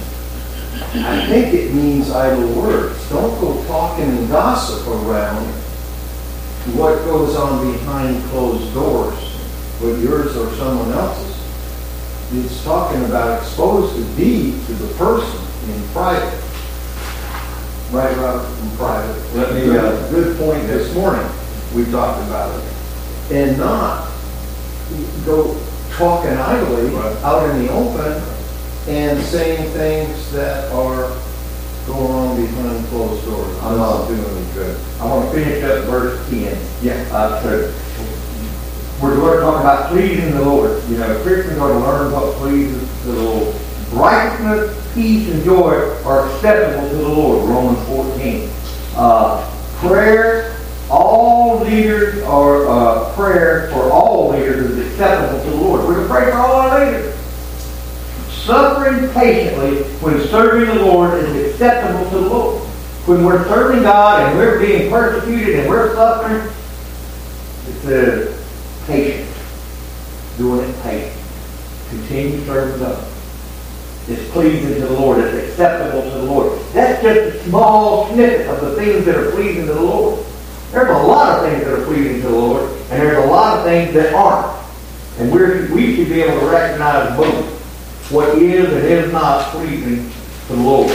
I think it means idle words. Don't go talking and gossip around what goes on behind closed doors, whether yours or someone else's. It's talking about expose the deed to the person in private. Right, Robert, in private. Let me, uh, Good point this morning, we talked about it. And not go talking idly Right. out in the open and saying things that are going on behind closed doors. I'm Not not- doing any good. I want to finish up verse 10. Yeah. Uh, so we're going to talk about pleasing the Lord. You know, Christians are to learn what pleases the Lord. Righteousness, peace, and joy are acceptable to the Lord. Romans 14. Uh, prayer all leaders are, uh, prayer for all leaders is acceptable to the Lord. We're going to pray for all our leaders. Suffering patiently when serving the Lord is acceptable to the Lord. When we're serving God and we're being persecuted and we're suffering, it says patient. Doing it patient. Continue serving God. It's pleasing to the Lord. It's acceptable to the Lord. That's just a small snippet of the things that are pleasing to the Lord. There's a lot of things that are pleasing to the Lord, and there's a lot of things that aren't. And we're, we should be able to recognize both what is and is not pleasing to the Lord.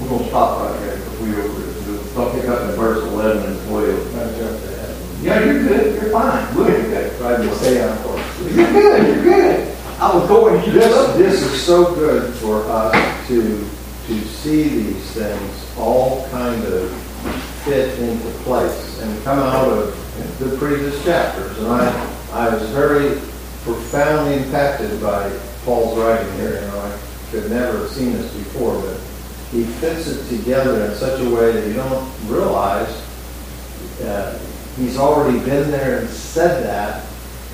We're going to stop right there if we over this. I'll pick up in verse 11 and 12. I jumped ahead. Yeah, you're good. You're fine. Look, at that. good. To stay on course. You're good. You're good. I was going, you This, this is so good for us to, to see these things all kind of fit into place and come out of the previous chapters. And I, I was very profoundly impacted by Paul's writing here. You know, I could never have seen this before, but he fits it together in such a way that you don't realize uh, he's already been there and said that,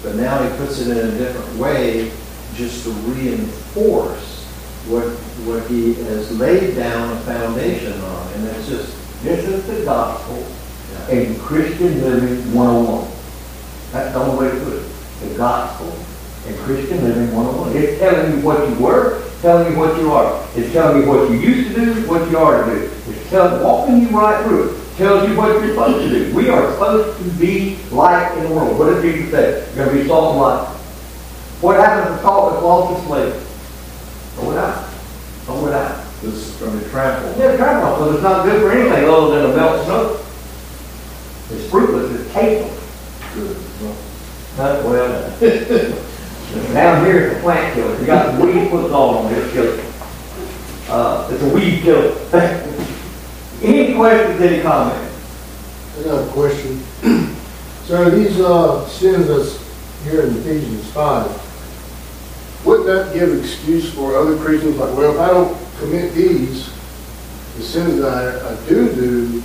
but now he puts it in a different way just to reinforce what, what he has laid down a foundation on. And it's just, This is the gospel in Christian Living 101. That's the only way to put it. The gospel Christian Living 101. It's telling you what you were, telling you what you are. It's telling you what you used to do, what you are to do. It's telling, walking you right through it. Tells you what you're supposed to do. We are supposed to be light in the world. What did Jesus say? You're going to be salt and light. What happens to salt that's lost its flavor? Throw it out. Throw it out. this is going to be trampled. Yeah, trample, because it's not good for anything other than to melt snow. It's fruitless, it's tasteless. Huh? Well, down here it's a plant killer. You got the weed, salt on it's killer. Uh, it's a weed killer. Any questions, any comments? I got a question. So these, uh, sins that's here in Ephesians five, wouldn't that give excuse for other Christians, like, well, if I don't commit these, the sins that I, I do do,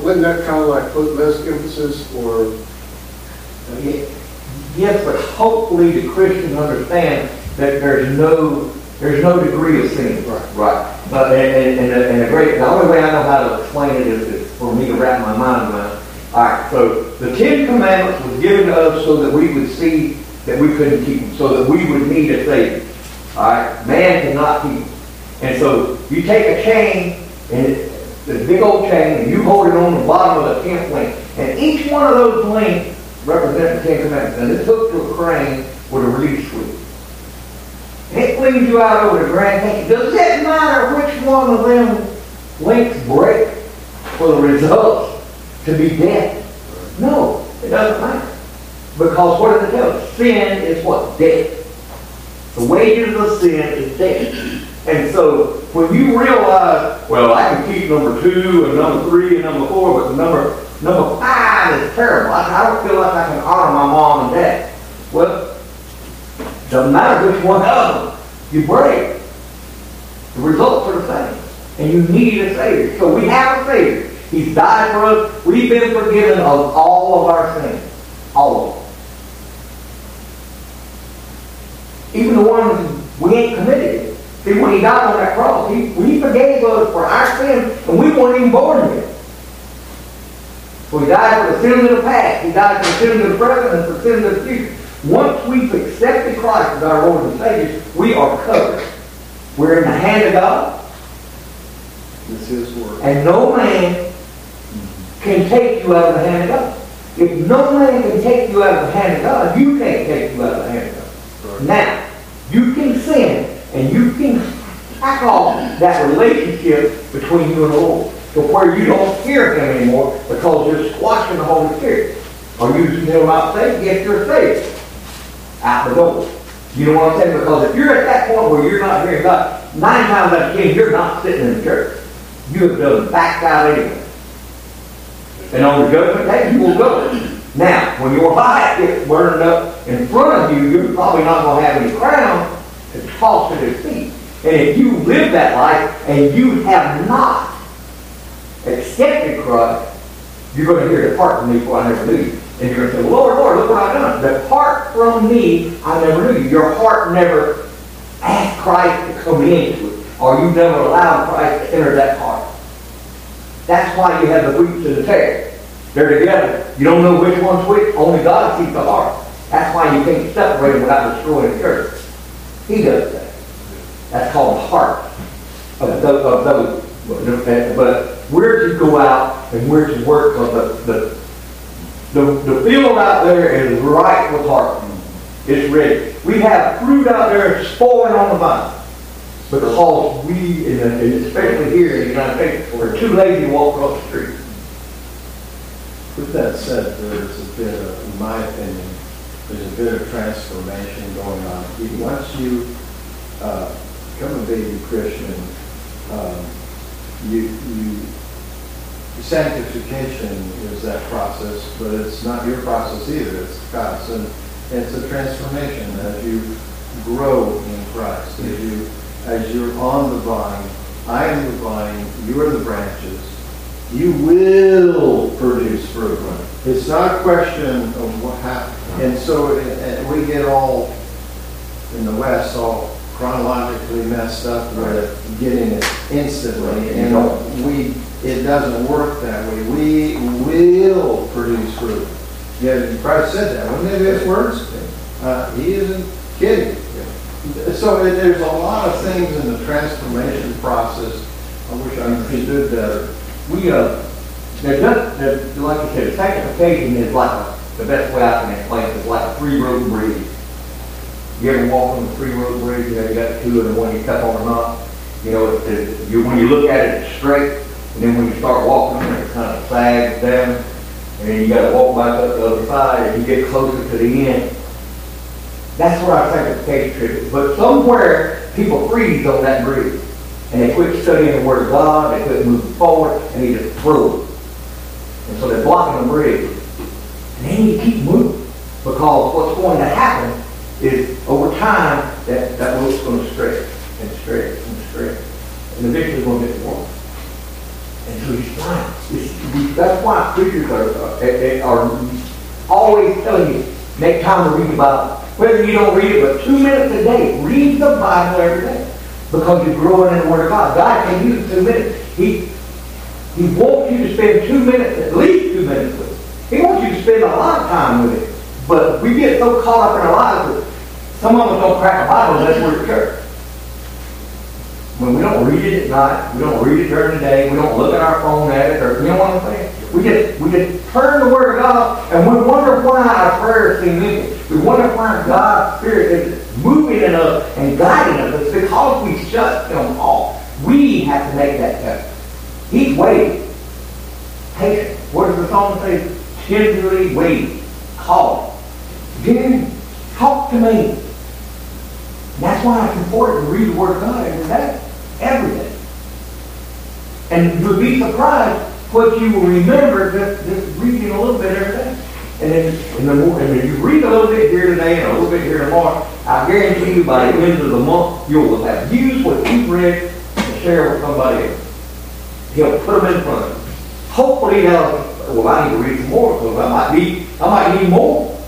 wouldn't that kind of like put less emphasis or, Yes, but hopefully the Christians understand that there's no, there's no degree of sin. Right. Right. But, and, and, and the- and the great, the only way I know how to explain it is, is for me to wrap my mind around. All right, so the Ten Commandments was given to us so that we would see that we couldn't keep them, so that we would need a Savior. All right, man cannot keep them. And so you take a chain, and it's a big old chain, and you hold it on the bottom of the tenth link. And each one of those links represent the Ten Commandments. And it's hooked to a crane with a release switch. And it flings you out over the Grand Canyon. Does it matter which one of them links break for the results to be death? No, it doesn't matter. Because what does it tell us? Sin is what? Death. The wages of sin is death. And so when you realize, well, I can keep number two and number three and number four, but number number five is terrible. I, don't feel like I can honor my mom and dad. Well, doesn't matter which one of them you break. The results are the same. And you need a Savior. So we have a Savior. He's died for us. We've been forgiven of all of our sins. All of them. Even the ones we ain't committed. See, when he died on that cross, he, he forgave us for our sins, and we weren't even born yet. So he died for the sins of the past. He died for the sins of the present and for the sins of the future. Once we've accepted Christ as our Lord and Savior, we are covered. We're in the hand of God, It's his word. and no man can take you out of the hand of God. If no man can take you out of the hand of God, you can't take you out of the hand of God. Now, you can sin, and you can hack off that relationship between you and the Lord to where you don't fear Him anymore because you're squashing the Holy Spirit. Or you still not saved? get your faith. Out the door. You know what I'm saying? Because if you're at that point where you're not hearing God, nine times out of ten, you're not sitting in the church. You have done backed out anyway. And on the judgment day, you will go. Now, when your life gets burned up in front of you, you're probably not going to have any crown to toss at his feet. And if you live that life and you have not accepted Christ, you're gonna hear, depart from me, for I never knew you. And you're gonna say, Lord, Lord, look what I've done. Depart from me, I never knew you. Your heart never asked Christ to come into it, or you never allowed Christ to enter that heart. That's why you have the wheat and the tare. They're together. You don't know which one's which. Only God sees the heart. That's why you can't separate them without destroying the earth. He does that. That's called the heart of those. But we're to go out and we're to work because the, the the, the field out there is ripe with heart. It's ready. We have fruit out there spoiling on the vine. Because we, in and especially here in the United States, we're too lazy to walk across the street. With that said, there's a bit of, in my opinion, there's a bit of transformation going on. Once you uh, become a baby Christian, um, you, you, sanctification is that process, but it's not your process either, it's God's. And it's a transformation as you grow in Christ, as you, as you're on the vine. I am the vine, you are the branches. You will produce fruit. It's not a question of what happens. And so we get all, in the West, all chronologically messed up with getting it instantly. And we, it doesn't work that way. We will produce fruit. Yeah, Christ said that, wasn't it, his words? Uh, he isn't kidding. So it- there's a lot of things in the transformation process. I wish I understood better. We, uh, there's not, there's, like I said, sanctification is like, a- the best way I can explain it is like a three-rope bridge. You ever walk on the three-rope bridge, you know, you got two and the one you cut on or not? You know, it, it, you, when you look at it, it's straight, and then when you start walking, it kind of sags down, and then you gotta walk back up the other side, and you get closer to the end. That's what our sanctification trip is. But somewhere, people freeze on that bridge. And they quit studying the Word of God, they quit moving forward, and they just through it. And so they're blocking the bridge. And then you keep moving. Because what's going to happen is over time, that, that rope's going to stretch and stretch and stretch. And the eventually going to get worn. And so he's. It's, that's why preachers are, are, are always telling you, make time to read the Bible. Whether you don't read it but two minutes a day, read the Bible every day. Because you're growing in the Word of God. God can use two minutes. He, he wants you to spend two minutes, at least two minutes with it. He wants you to spend a lot of time with it. But we get so caught up in our lives some of us don't crack a Bible unless we're at church. When we don't read it at night, we don't read it during the day, we don't look at our phone at it, or you know what I'm saying? We just we just turn the Word of God and we wonder why our prayers seem empty. We wonder why God's Spirit is moving in us and guiding us. It's because we shut Him off. We have to make that effort. He's waiting. Patient. What does the song say? Tenderly waiting. Call. Gary, talk to me. And that's why it's important to read the Word of God every day. Every day. And you'll be surprised what you will remember just, just reading a little bit every day. And then, and the more, and if you read a little bit here today and a little bit here tomorrow, I guarantee you by the end of the month, you will have used what you've read to share with somebody else. He'll put them in front of you. Hopefully, they'll, well, I need to read some more because I might need, I might need more.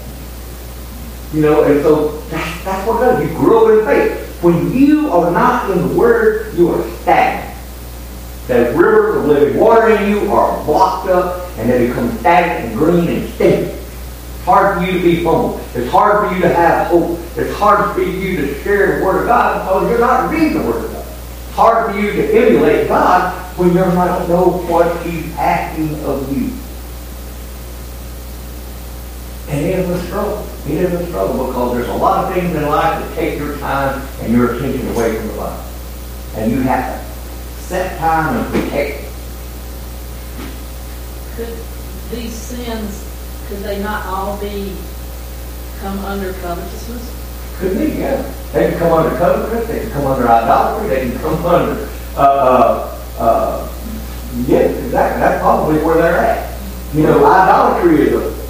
You know, and so that's, that's what it does. You grow in faith. When you are not in the Word, you are stagnant. That rivers of living water in you are blocked up and they become stagnant and green and stinky. It's hard for you to be humble. It's hard for you to have hope. It's hard for you to share the Word of God because you're not reading the Word of God. It's hard for you to emulate God when you don't know what He's asking of you. And he a struggle. He a struggle because there's a lot of things in life that take your time and your attention away from the Bible. And you have to set time and protect it. Could these sins, could they not all be, come under covetousness? Could be, yeah. They can come under covetousness. they can come under idolatry, they can come under, uh, uh, uh, yes, exactly. That's probably where they're at. You know, idolatry is a,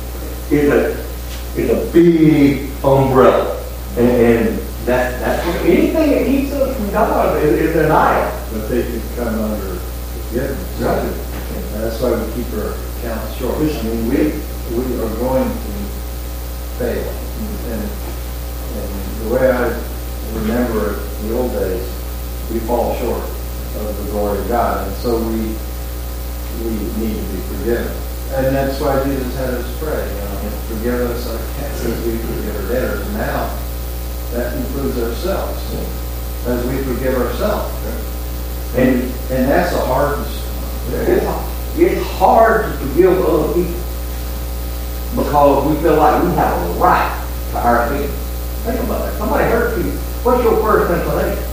is a, is a big umbrella. And, and that, that's, what- anything that keeps us from God is, is an idol. But they can come under forgiveness. That's why we keep our counts short. I mean, we, we are going to fail. And, and the way I remember it, in the old days, we fall short of the glory of God. And so we, we need to be forgiven. And that's why Jesus had us pray, you know, forgive us our taxes, we forgive our debtors. Now, that includes ourselves, as we forgive ourselves. And, and that's a hard, It's, it's hard to forgive other people because we feel like we have a right to our feelings. Think about it. Somebody hurt you. What's your first inclination?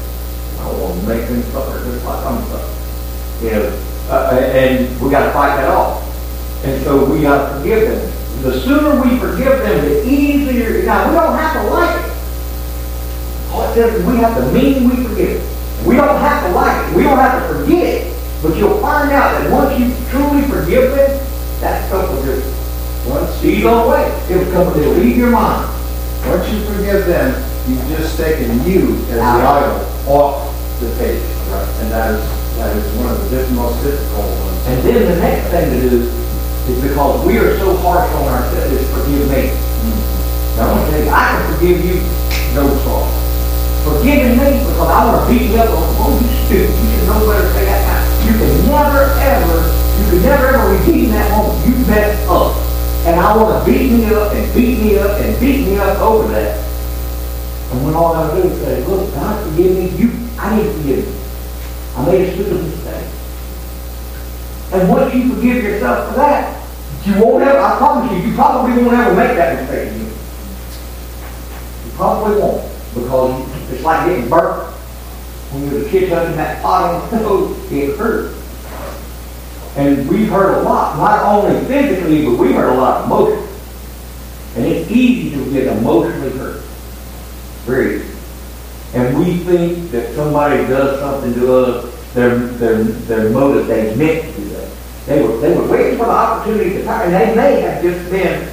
I want to make them suffer just like I'm suffering. You know, uh, and we got to fight that off. And so we got to forgive them. The sooner we forgive them, the easier. Now we don't have to like it. All it says is we have to mean we forgive. We don't have to like it. We don't have to forget it. But you'll find out that once you truly forgive them, that stuff will just once see you, go away. It will come. It'll leave your mind. once you forgive them, you've just taken you as the idol off the page. Right? And that is, that is one of the most difficult ones. And then the next thing to do is because we are so harsh on ourselves, is forgive me. Mm-hmm. Now, I want to tell you, I can forgive you, no problem. Forgiving me because I want to beat you up. Oh, you stupid. You should know better say that now. You can never, ever, you can never, ever redeem that moment. You messed up. And I want to beat me up and beat me up and beat me up over that. And when all I do is say, look, God forgive me, you, I need to forgive you. I made a stupid mistake. And once you forgive yourself for that, you won't ever, I promise you, you probably won't ever make that mistake again. You probably won't, because it's like getting burnt. When you're the kid touching that pot on the stove, it hurts. And we've heard a lot, not only physically, but we heard a lot emotionally. And it's easy to get emotionally hurt. Very easy. And we think that somebody does something to us, their, their, their motive, they meant to. They were, they were waiting for the opportunity to try, and they may have just been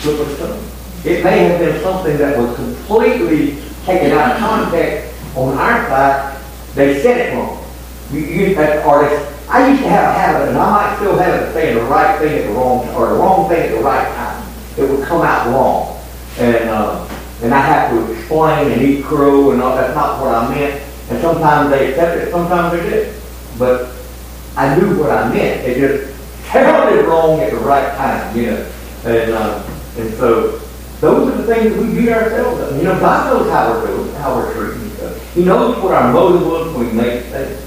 slip of tongue. It may have been something that was completely taken out of context on our side. They said it wrong. You, you, that artist, I used to have a habit, and I might still have it, saying the right thing at the wrong, or the wrong thing at the right time. It would come out wrong. And, uh, and I have to explain and eat crow and all, that's not what I meant. And sometimes they accept it, sometimes they didn't. But I knew what I meant. It just sounded wrong at the right time, you know. And, uh, and so those are the things that we beat ourselves up. You know, God knows how we're doing, how we're treating each other. He knows what our motive was when we make mistakes.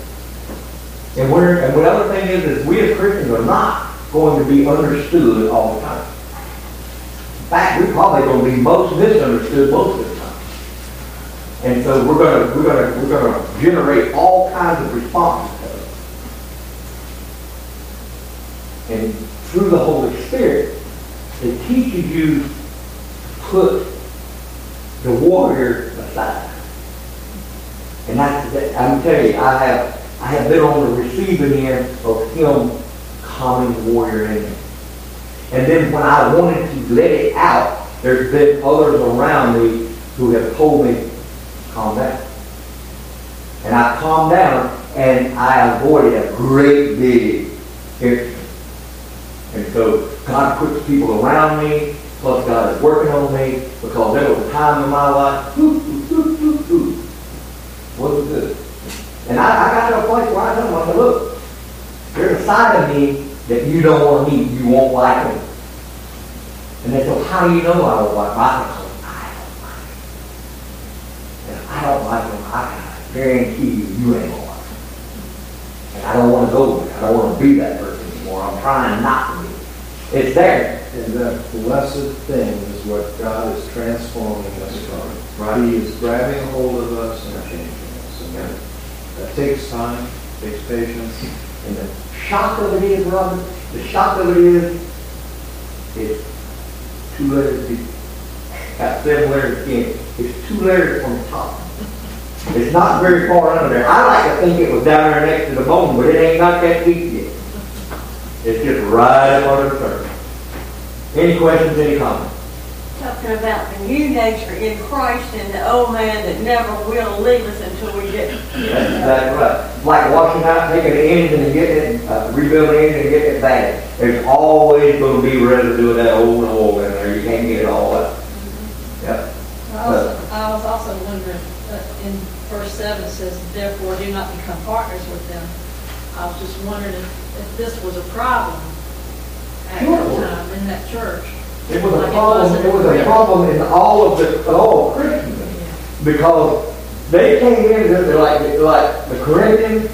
And we're, and what other thing is, is we as Christians are not going to be understood all the time. In fact, we're probably going to be most misunderstood most of the time. And so we're to, we're to, we're going to generate all kinds of responses to it. And through the Holy Spirit, it teaches you to put the warrior aside. And that- I'm telling you, I have, I have been on the receiving end of him calming the warrior in me. And then when I wanted to let it out, there's been others around me who have told me, calm down. And I calmed down and I avoided a great big. And so God puts people around me, plus God is working on me, because there was a time in my life, whoo, whoo, whoo, wasn't good. And I, I got to a place where I him, I said, look, there's a side of me that you don't want to meet, you won't like him. And they said, how do you know I don't like him? I said, I don't like him. I don't like him, I can guarantee you, you ain't gonna like him. And I don't want to go there. I don't want to be that person anymore. I'm trying not to. It's there. And that blessed thing is what God is transforming us from. Right. He is grabbing a hold of us and changing us. And that, that takes time, takes patience. And the shock of it is, Robert, the shock of it is, it's two letters deep. Got seven letters in. It's two letters from the top. It's not very far under there. I like to think it was down there next to the bone, but it ain't not that deep yet. It's just right up under the surface. Any questions, any comments? talking about the new nature in Christ and the old man that never will leave us until we get. That's exactly right. Like washing out, taking the engine and getting it, uh, rebuilding the engine and getting it back. There's always gonna be residue of that old oil in there, you can't get it all out. Yep. I also, I was also wondering, uh, in verse seven it says, therefore do not become partners with them. I was just wondering if, if this was a problem at Sure that time in that church. It was Like a it problem, was in it was a Korea. problem in all of the, all of Christendom. Because they came in, they're like, like the Corinthians,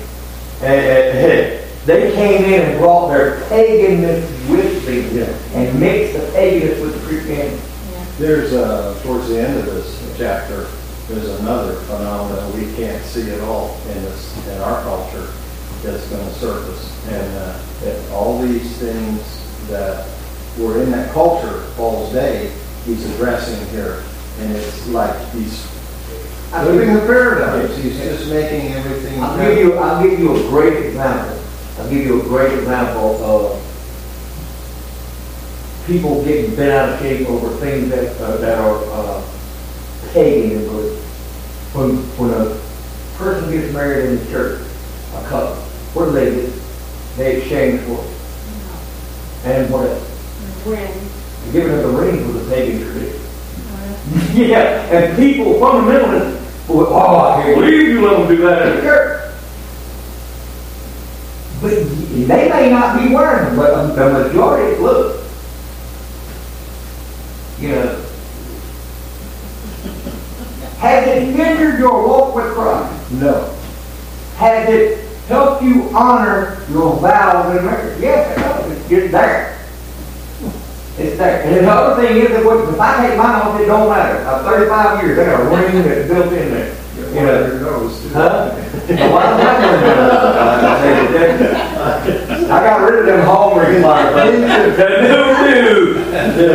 and, and they came in and brought their paganness with them and mixed the paganness with the Christianity. Yeah. There's, uh, towards the end of this chapter, there's another phenomenon we can't see at all in this, in our culture that's gonna surface. And, uh, that all these things that were in that culture, Paul's day, he's addressing here. And it's like he's living the paradigms, he's just making everything. I'll give you, I'll give you a great example. I'll give you a great example of people getting bent out of shape over things that, uh, that are, uh, pagan. When, when a person gets married in the church, a couple, what do they do? They exchange for, and what else? When, Giving up the ring was a pagan tradition. Uh-huh. Yeah, and people, fundamentalists, oh, I can't believe you let them do that in the church. But they may not be wearing them, but the majority, look. You know. Has it hindered your walk with Christ? No. Has it helped you honor your vows in marriage? Yes, it does. It's- It's there. It's there. And the other thing is that what, if I take mine off, it don't matter. I'm thirty-five years, I got a ring that's built in there. You know. Your nose. Huh? Well, I'm not gonna- I got rid of them home rings like that. No,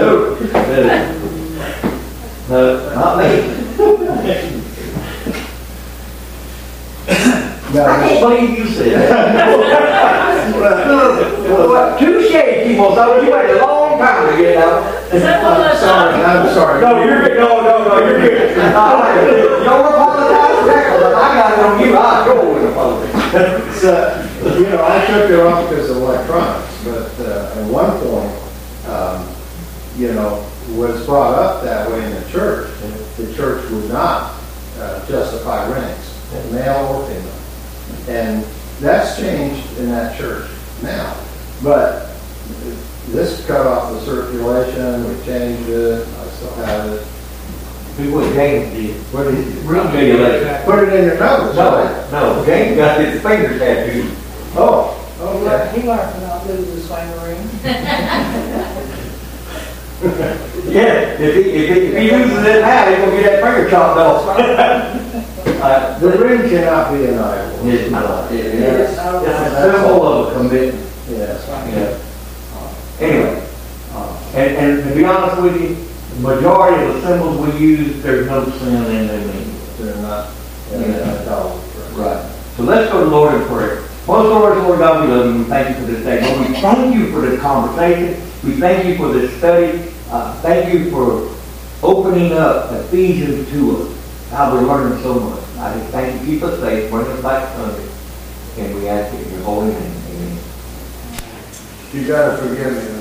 no. No, not me. No, I can't believe you said that. Well, Touche, people, so you waited a long time to get out. Is that one of those? Sorry, I'm sorry. No, you're good, no, no, no, you're good. Uh, Don't apologize for that, 'cause I got it on you, I sure would apologize. So, you know, I took it off because of electronics, but uh, at one point, um, you know, was brought up that way in the church. and The church would not uh, justify rings, male or female. And that's changed in that church now. But this cut off the circulation, we changed it, I still have it. Do what James did. What did you? Real good. Put it in your nose. No, no, James got his finger tattooed. Oh, He okay. learned, he learned to not lose his finger ring. Yeah, if he, if he, if he loses it now, he's gonna get that finger chopped off. Uh, The ring cannot be an idol. It's not, it is, Yes. it's a symbol of a commitment. Yes. Yeah. Anyway, uh, and, and to be honest with you, the majority of the symbols we use, there's no sin in them anyway. They're not, they're not idolatry. Right. So let's go to the Lord in prayer. Most Lord, Lord God, we love you. We thank you for this day. Lord, we thank you for this conversation. We thank you for this study. Uh, thank you for opening up Ephesians to us. God, we're learning so much. I thank you. Keep us safe. Bring us back Sunday. And we ask it in your holy name. Amen. You gotta forgive me,